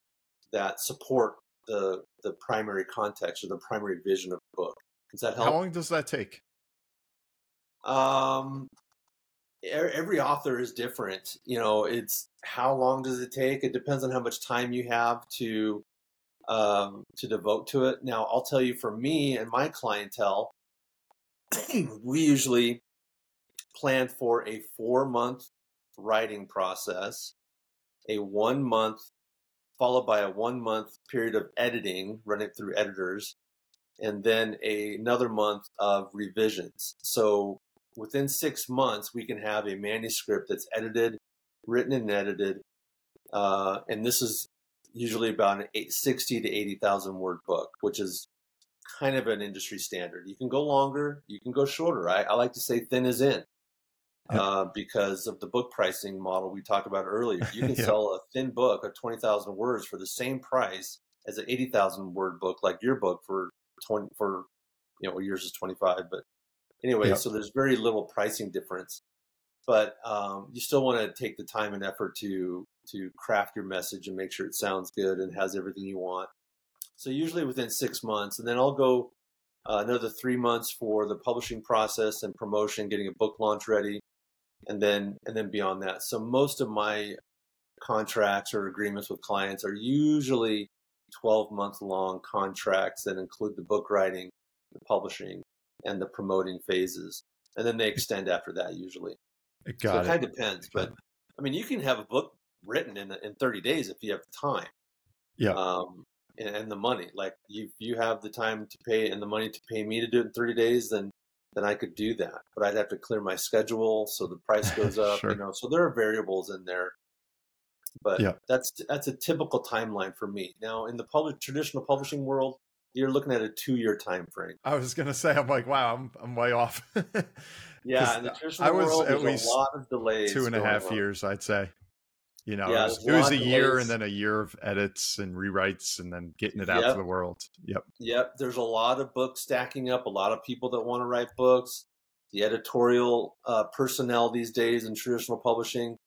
S7: that support the the primary context or the primary vision of the book. Does that help?
S1: How long does that take?
S7: Um, every author is different. You know, it's how long does it take? It depends on how much time you have to um, to devote to it. Now, I'll tell you, for me and my clientele, we usually plan for a four month writing process a one month, followed by a one month period of editing, running through editors, and then a, another month of revisions. So within six months, we can have a manuscript that's edited, written and edited. Uh, and this is usually about an eight, 60 to 80,000 word book, which is kind of an industry standard. You can go longer, you can go shorter. I, I like to say thin is in uh, because of the book pricing model we talked about earlier. You can sell a thin book of 20,000 words for the same price as an 80,000 word book like your book for 20 for you know yours is 25 but anyway so there's very little pricing difference but um, you still want to take the time and effort to to craft your message and make sure it sounds good and has everything you want so usually within six months and then i'll go uh, another three months for the publishing process and promotion getting a book launch ready and then and then beyond that. So most of my contracts or agreements with clients are usually 12 month long contracts that include the book writing, the publishing, and the promoting phases. And then they extend after that usually.
S1: Got
S7: so
S1: it,
S7: it kind of depends. But I mean, you can have a book written in, in 30 days if you have the time.
S1: Yeah.
S7: Um, and, and the money. Like you, you have the time to pay and the money to pay me to do it in 30 days, then then I could do that. But I'd have to clear my schedule, so the price goes up. sure. You know, so there are variables in there. But yeah. that's that's a typical timeline for me. Now, in the public traditional publishing world, you're looking at a two year time frame.
S1: I was gonna say, I'm like, wow, I'm I'm way off.
S7: yeah, in the traditional I was world, at least a lot of delays.
S1: Two and a half on. years, I'd say. You know, yeah, it was, it was a year and then a year of edits and rewrites and then getting it out yep. to the world. Yep.
S7: Yep. There's a lot of books stacking up, a lot of people that want to write books. The editorial uh, personnel these days in traditional publishing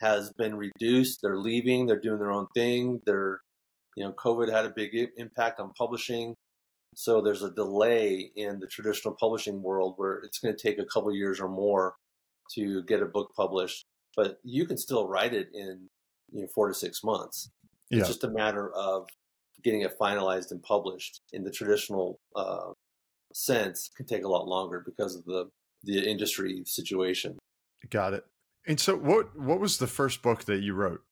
S7: has been reduced. They're leaving, they're doing their own thing. They're, you know, COVID had a big impact on publishing. So there's a delay in the traditional publishing world where it's going to take a couple years or more to get a book published but you can still write it in you know four to six months. Yeah. It's just a matter of getting it finalized and published. In the traditional uh, sense, can take a lot longer because of the the industry situation.
S1: Got it. And so, what what was the first book that you wrote?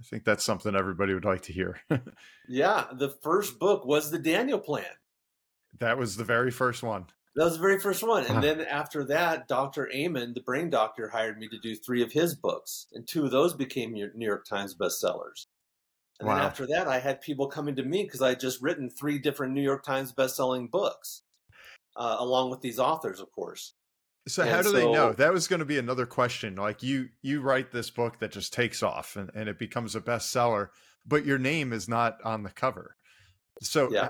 S1: I think that's something everybody would like to hear.
S7: yeah, the first book was the Daniel Plan.
S1: That was the very first one.
S7: That was the very first one. And then after that, Dr. Amen, the brain doctor, hired me to do three of his books. And two of those became New York Times bestsellers. And wow. then after that, I had people coming to me because I had just written three different New York Times bestselling books, uh, along with these authors, of course.
S1: So and how do so, they know? That was going to be another question. Like you, you write this book that just takes off and, and it becomes a bestseller, but your name is not on the cover. So yeah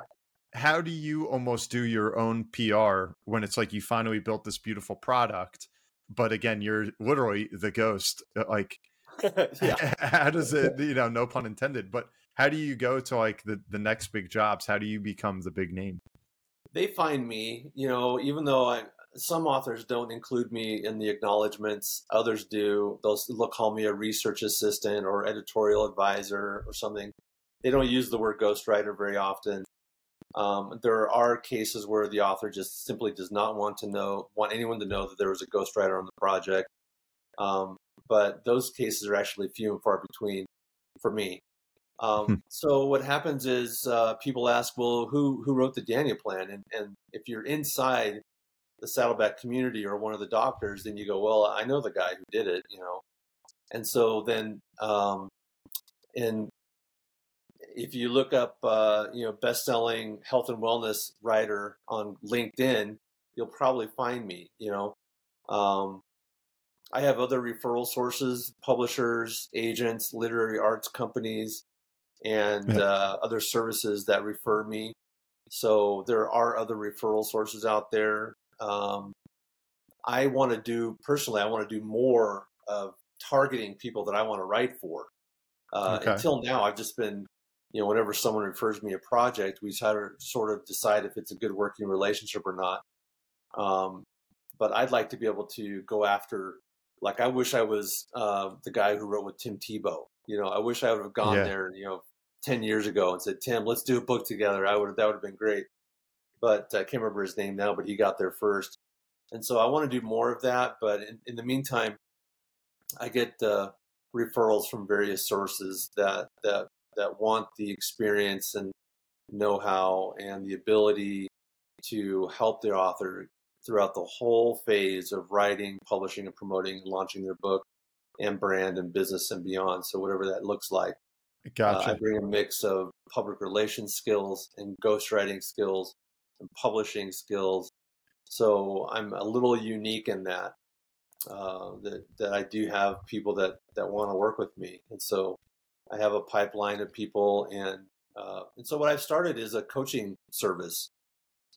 S1: how do you almost do your own PR when it's like you finally built this beautiful product, but again, you're literally the ghost? Uh, like, how does it, you know, no pun intended, but how do you go to like the, the next big jobs? How do you become the big name?
S7: They find me, you know, even though I some authors don't include me in the acknowledgments, others do. They'll, they'll call me a research assistant or editorial advisor or something. They don't use the word ghostwriter very often. Um, there are cases where the author just simply does not want to know, want anyone to know that there was a ghostwriter on the project. Um, but those cases are actually few and far between for me. Um, hmm. so what happens is uh, people ask, well, who who wrote the Daniel Plan? And, and if you're inside the Saddleback community or one of the doctors, then you go, well, I know the guy who did it, you know. And so then, um, and if you look up, uh, you know, best-selling health and wellness writer on LinkedIn, you'll probably find me. You know, um, I have other referral sources, publishers, agents, literary arts companies, and yeah. uh, other services that refer me. So there are other referral sources out there. Um, I want to do personally. I want to do more of targeting people that I want to write for. Uh, okay. Until now, I've just been, you know, whenever someone refers me a project, we try to sort of decide if it's a good working relationship or not. Um, but I'd like to be able to go after like I wish I was uh, the guy who wrote with Tim Tebow. You know, I wish I would have gone yeah. there, you know, ten years ago and said, "Tim, let's do a book together." I would that would have been great. But I can't remember his name now, but he got there first, and so I want to do more of that. But in, in the meantime, I get uh, referrals from various sources that that that want the experience and know-how and the ability to help the author throughout the whole phase of writing, publishing, and promoting and launching their book and brand and business and beyond. So whatever that looks like.
S1: Gotcha.
S7: Uh, I bring a mix of public relations skills and ghostwriting skills and publishing skills. So I'm a little unique in that. Uh, that that I do have people that that want to work with me, and so I have a pipeline of people, and uh, and so what I've started is a coaching service.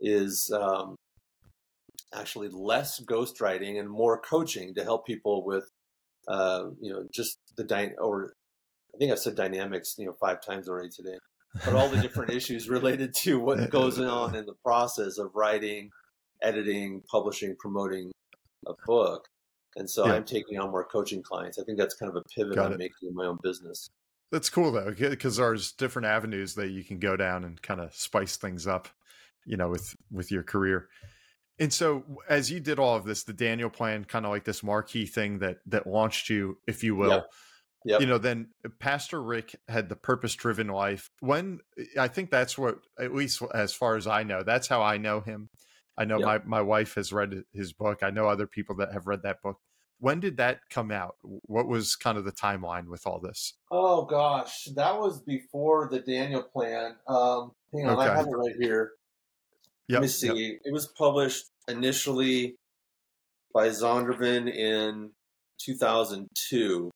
S7: Is um, actually less ghostwriting and more coaching to help people with, uh, you know, just the dy- or I think I said dynamics, you know, five times already today, but all the different issues related to what goes on in the process of writing, editing, publishing, promoting a book. And so yeah. I'm taking on more coaching clients. I think that's kind of a pivot Got I'm it. making in my own business.
S1: That's cool though, because there's different avenues that you can go down and kind of spice things up, you know, with with your career. And so, as you did all of this, the Daniel plan, kind of like this marquee thing that that launched you, if you will. Yep. Yep. You know, then Pastor Rick had the purpose driven life. When I think that's what, at least as far as I know, that's how I know him. I know yep. my my wife has read his book. I know other people that have read that book. When did that come out? What was kind of the timeline with all this?
S7: Oh gosh, that was before the Daniel plan. Um, hang on, okay. I have it right here. Yep, Let me see. Yep. It was published initially by Zondervan in 2002.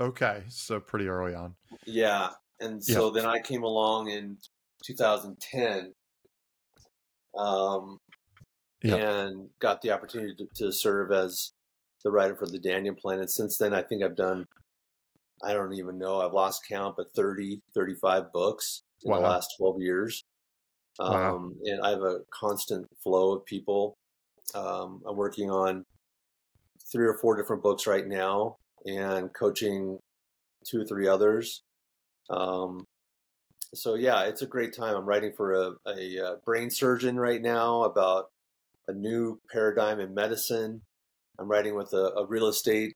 S1: Okay, so pretty early on.
S7: Yeah, and so yep. then I came along in 2010, um, and got the opportunity to, to, serve as the writer for the Daniel Plan. And since then, I think I've done, I don't even know, I've lost count, but 30, 35 books in wow. the last 12 years. Wow. Um, and I have a constant flow of people. Um, I'm working on three or four different books right now and coaching two or three others. Um, so yeah, it's a great time. I'm writing for a, a, a, brain surgeon right now about a new paradigm in medicine. I'm writing with a, a real estate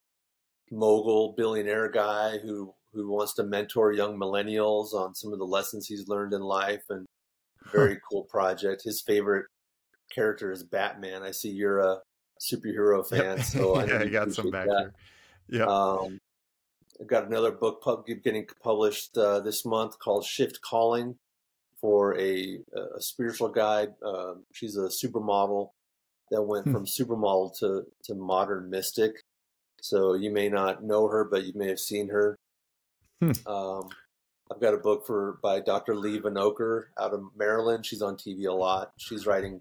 S7: mogul, billionaire guy who who wants to mentor young millennials on some of the lessons he's learned in life and very cool project. His favorite character is Batman. I see you're a superhero fan, so I
S1: yeah, I got some back that. here. Yeah. Um,
S7: I've got another book pub- getting published uh, this month called Shift Calling for a, a spiritual guide. Uh, she's a supermodel that went hmm. from supermodel to, to modern mystic. So you may not know her, but you may have seen her. Hmm. Um, I've got a book for by Dr. Lee Vanoker out of Maryland. She's on TV a lot. She's writing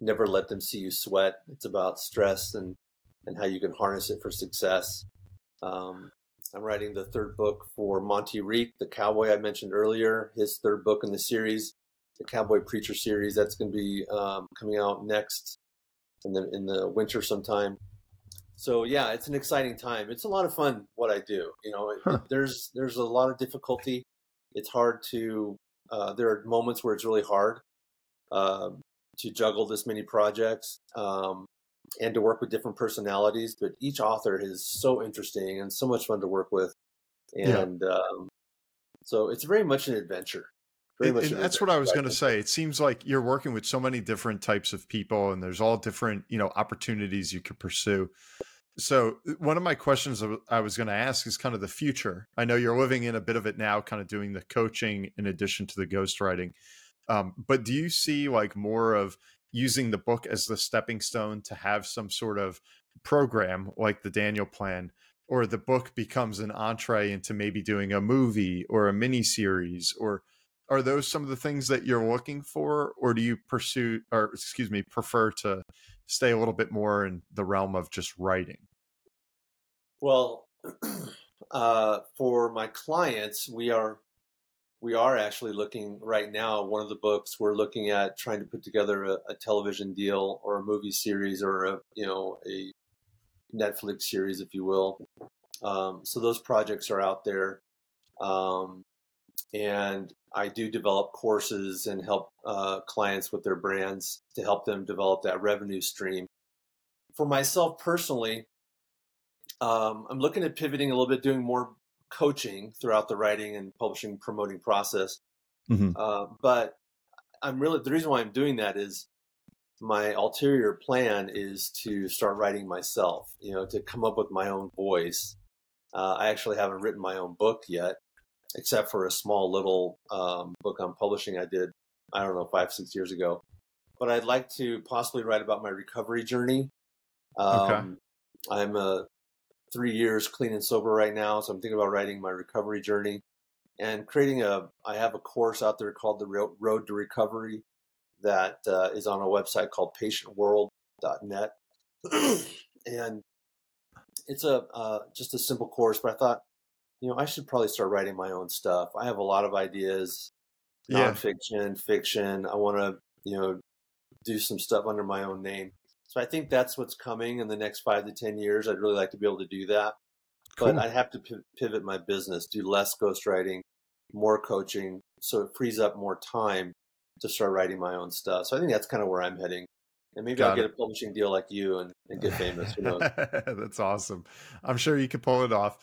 S7: "Never Let Them See You Sweat." It's about stress and and how you can harness it for success. Um, I'm writing the third book for Monty Reek, the cowboy I mentioned earlier. His third book in the series, the Cowboy Preacher series. That's going to be um, coming out next in the in the winter sometime. So yeah, it's an exciting time. It's a lot of fun what I do. You know, it, huh. there's there's a lot of difficulty. It's hard to. Uh, there are moments where it's really hard um, to juggle this many projects. Um, and to work with different personalities. But each author is so interesting and so much fun to work with, and yeah. um, so it's very much an adventure.
S1: And, and that's what I was going to say. It seems like you're working with so many different types of people, and there's all different you know opportunities you could pursue. So uh, one of my questions I was going to ask is kind of the future. I know you're living in a bit of it now, kind of doing the coaching in addition to the ghostwriting. Um, but do you see like more of using the book as the stepping stone to have some sort of program like the Daniel plan, or the book becomes an entree into maybe doing a movie or a mini series, or are those some of the things that you're looking for, or do you pursue, or excuse me, prefer to stay a little bit more in the realm of just writing?
S7: Well, uh, for my clients, we are we are actually looking right now. One of the books we're looking at trying to put together a, a television deal or a movie series or a you know a Netflix series, if you will. Um, so those projects are out there, um, and I do develop courses and help uh, clients with their brands to help them develop that revenue stream. For myself personally, um, I'm looking at pivoting a little bit, doing more coaching throughout the writing and publishing promoting process. Mm-hmm. Uh, but I'm really the reason why I'm doing that is my ulterior plan is to start writing myself. You know, to come up with my own voice. Uh, I actually haven't written my own book yet, except for a small little um, book on publishing I did. I don't know five six years ago. But I'd like to possibly write about my recovery journey. Um, okay. I'm a three years clean and sober right now, so I'm thinking about writing my recovery journey and creating a. I have a course out there called the Road to Recovery that uh, is on a website called PatientWorld.net, and it's a uh, just a simple course. But I thought, you know, I should probably start writing my own stuff. I have a lot of ideas, yeah. nonfiction, fiction. I want to, you know, do some stuff under my own name. So I think that's what's coming in the next five to 10 years. I'd really like to be able to do that. Cool. But I'd have to pivot my business, do less ghostwriting, more coaching. So it frees up more time to start writing my own stuff. So I think that's kind of where I'm heading. And maybe Got I'll get a publishing deal like you and, and get famous.
S1: That's awesome. I'm sure you could pull it off.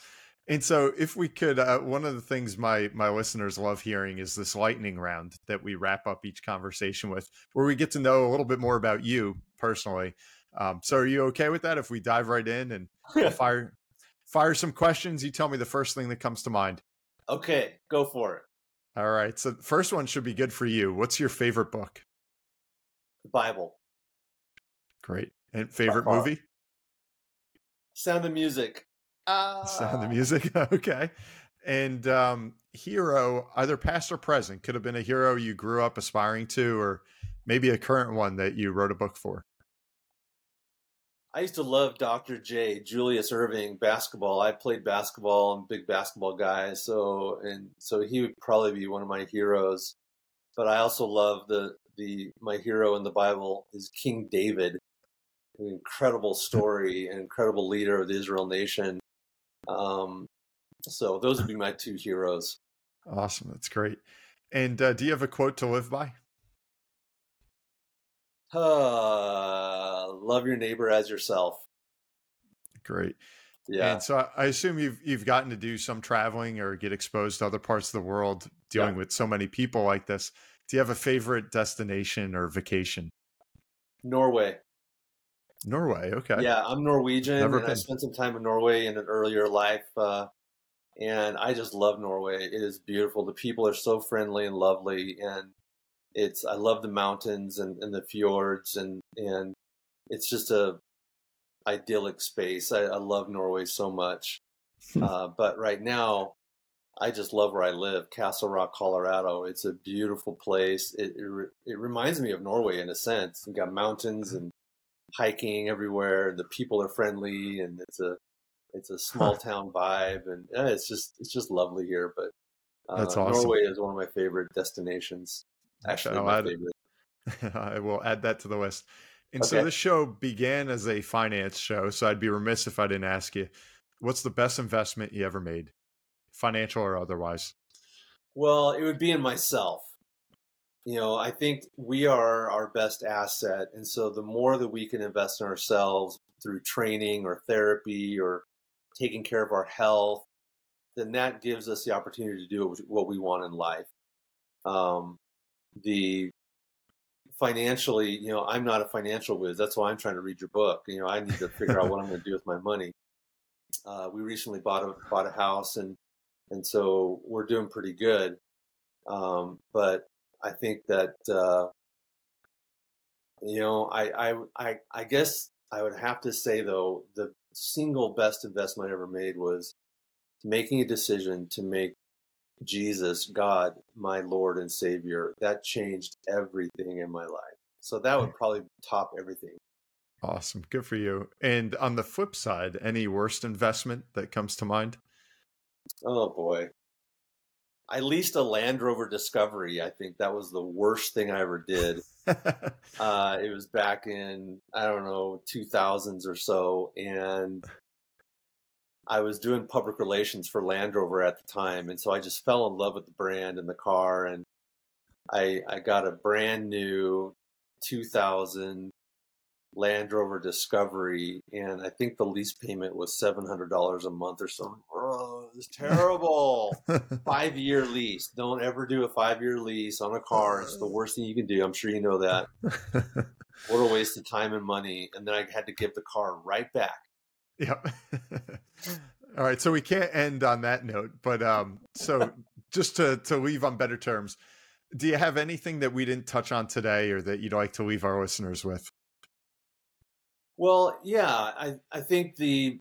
S1: And so, if we could, uh, one of the things my my listeners love hearing is this lightning round that we wrap up each conversation with, where we get to know a little bit more about you personally. Um, so, are you okay with that? If we dive right in and fire fire some questions, you tell me the first thing that comes to mind.
S7: Okay, go for it.
S1: All right. So, the first one should be good for you. What's your favorite book?
S7: The Bible.
S1: Great. And favorite movie?
S7: Sound of Music.
S1: Uh, Sound the music. okay. And um, hero, either past or present, could have been a hero you grew up aspiring to, or maybe a current one that you wrote a book for.
S7: I used to love Dr. J, Julius Erving basketball. I played basketball. I'm a big basketball guy, so and so he would probably be one of my heroes. But I also love the the my hero in the Bible is King David, an incredible story, an incredible leader of the Israel nation. Um, so those would be my two heroes.
S1: Awesome. That's great. And uh, do you have a quote to live by?
S7: Uh, love your neighbor as yourself.
S1: Great. Yeah. And so I assume you've you've gotten to do some traveling or get exposed to other parts of the world dealing yeah. with so many people like this. Do you have a favorite destination or vacation?
S7: Norway.
S1: Norway. Okay.
S7: Yeah, I'm Norwegian, Never and been. I spent some time in Norway in an earlier life, uh, and I just love Norway. It is beautiful. The people are so friendly and lovely, and it's I love the mountains and, and the fjords, and and it's just a idyllic space. I, I love Norway so much, hmm. uh, but right now. I just love where I live, Castle Rock, Colorado. It's a beautiful place. It, it, it reminds me of Norway in a sense. You got mountains and hiking everywhere. The people are friendly, and it's a It's a small town vibe, and eh, it's just it's just lovely here. But uh,
S1: That's awesome.
S7: Norway is one of my favorite destinations. Actually,
S1: I'll
S7: my
S1: add
S7: favorite.
S1: I will add that to the list. And so this show began as a finance show, so I'd be remiss if I didn't ask you, what's the best investment you ever made, financial or otherwise?
S7: Well, it would be in myself. You know, I think we are our best asset. And so the more that we can invest in ourselves through training or therapy or taking care of our health, then that gives us the opportunity to do what we want in life. Um, the financially, you know, I'm not a financial whiz. That's why I'm trying to read your book. You know, I need to figure out what I'm going to do with my money. Uh, we recently bought a bought a house and and so we're doing pretty good. Um, but I think that uh, you know, I, I I I guess I would have to say though the single best investment I ever made was making a decision to make Jesus, God, my Lord and Savior. That changed everything in my life. So that would probably top everything.
S1: Awesome. Good for you. And on the flip side, any worst investment that comes to mind?
S7: Oh boy. I leased a Land Rover Discovery. I think that was the worst thing I ever did. Uh, it was back in I don't know 2000s or so, and I was doing public relations for Land Rover at the time, and so I just fell in love with the brand and the car, and I I got a brand new 2000 Land Rover Discovery, and I think the lease payment was seven hundred dollars a month or something. Oh, it was terrible. five year lease. Don't ever do a five year lease on a car. It's the worst thing you can do. I'm sure you know that. What a waste of time and money. And then I had to give the car right back.
S1: Yep. All right, so we can't end on that note, but um, so just to to leave on better terms, do you have anything that we didn't touch on today, or that you'd like to leave our listeners with?
S7: Well, yeah, I, I think the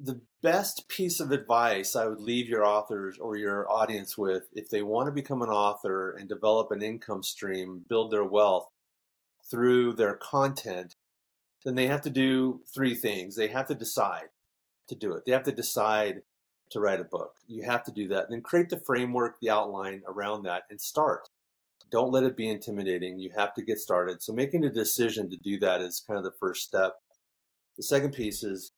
S7: the best piece of advice I would leave your authors or your audience with if they want to become an author and develop an income stream, build their wealth through their content, then they have to do three things. They have to decide to do it. They have to decide to write a book. You have to do that. Then create the framework, the outline around that and start. Don't let it be intimidating. You have to get started. So making a decision to do that is kind of the first step. The second piece is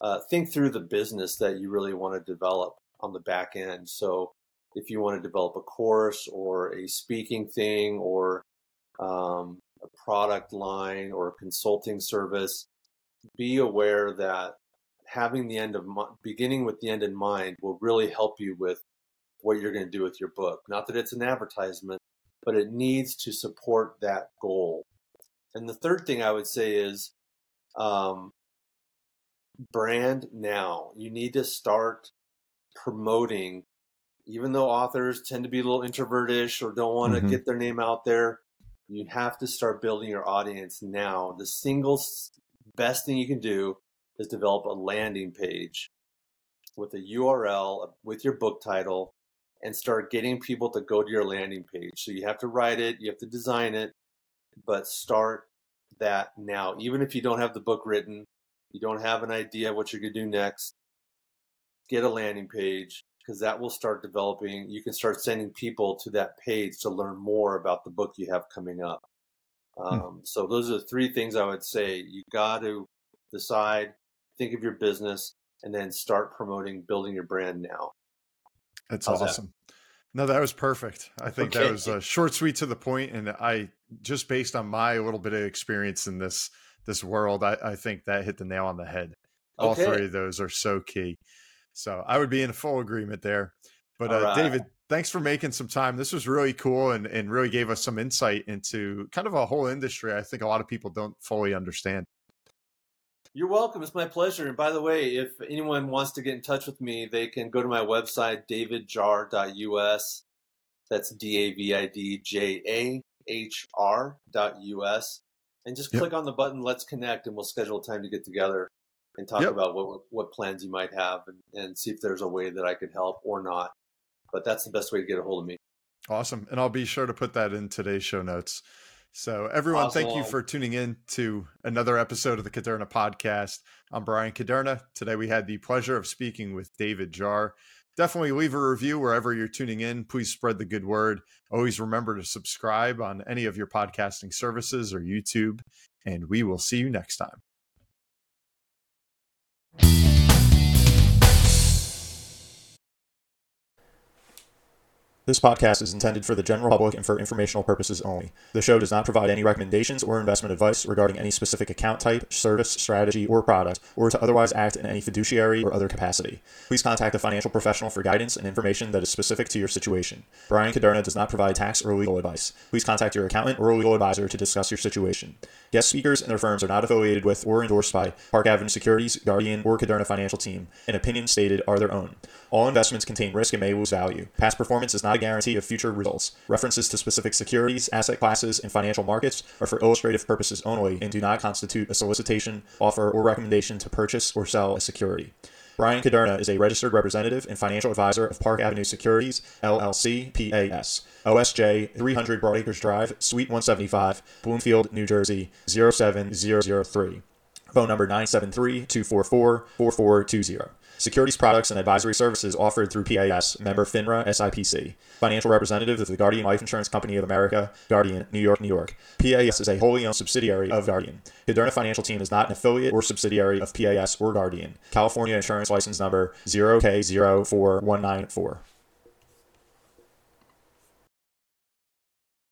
S7: uh, think through the business that you really want to develop on the back end. So if you want to develop a course or a speaking thing or um, product line or a consulting service, be aware that having the end of beginning with the end in mind will really help you with what you're going to do with your book. Not that it's an advertisement, but it needs to support that goal. And the third thing I would say is um, brand now. You need to start promoting, even though authors tend to be a little introvertish or don't want to
S1: Mhm.
S7: get their name out there. You have to start building your audience now. The single best thing you can do is develop a landing page with a URL uh, with your book title and start getting people to go to your landing page. So you have to write it, you have to design it, but start that now. Even if you don't have the book written, you don't have an idea what you're going to do next, get a landing page because that will start developing. You can start sending people to that page to learn more about the book you have coming up. Um, So those are the three things I would say. You got to decide, think of your business, and then start promoting, building your brand now.
S1: That's
S7: How's that?
S1: awesome. No, that was perfect. I think that was uh, short, sweet, to the point, and I just based on my little bit of experience in this this world, I, I think that hit the nail on the head. All
S7: Okay.
S1: three of those are so key. So I would be in full agreement there. But uh,
S7: right.
S1: David, thanks for making some time. This was really cool and, and really gave us some insight into kind of a whole industry. I think a lot of people don't fully understand.
S7: You're welcome. It's my pleasure. And by the way, if anyone wants to get in touch with me, they can go to my website, davidjahr.us. That's D A V I D J A H R dot US. And just
S1: Yep.
S7: click on the button, let's connect, and we'll schedule a time to get together and talk
S1: Yep.
S7: about what, what plans you might have and, and see if there's a way that I could help or not. But that's the best way to get a hold of me.
S1: Awesome. And I'll be sure to put that in today's show notes.
S8: So, everyone,
S7: Awesome.
S8: thank you for tuning in to another episode of the Kuderna podcast. I'm Bryan Kuderna. Today, we had the pleasure of speaking with David Jahr. Definitely leave a review wherever you're tuning in. Please spread the good word. Always remember to subscribe on any of your podcasting services or YouTube, and we will see you next time. This podcast is intended for the general public and for informational purposes only. The show does not provide any recommendations or investment advice regarding any specific account type, service, strategy, or product, or to otherwise act in any fiduciary or other capacity. Please contact a financial professional for guidance and information that is specific to your situation. Bryan Kuderna does not provide tax or legal advice. Please contact your accountant or legal advisor to discuss your situation. Guest speakers and their firms are not affiliated with or endorsed by Park Avenue Securities, Guardian, or Kuderna Financial Team, and opinions stated are their own. All investments contain risk and may lose value. Past performance is not a guarantee of future results. References to specific securities, asset classes, and financial markets are for illustrative purposes only and do not constitute a solicitation, offer, or recommendation to purchase or sell a security. Bryan Kuderna is a registered representative and financial advisor of Park Avenue Securities, LLC, PAS. OSJ 300 Broadacres Drive, Suite 175, Bloomfield, New Jersey 07003. Phone number 973 244 4420. Securities products and advisory services offered through PAS, member FINRA SIPC. Financial representative of the Guardian Life Insurance Company of America, Guardian, New York, New York. PAS is a wholly owned subsidiary of Guardian. Kuderna Financial Team is not an affiliate or subsidiary of PAS or Guardian. California Insurance License Number 0K04194.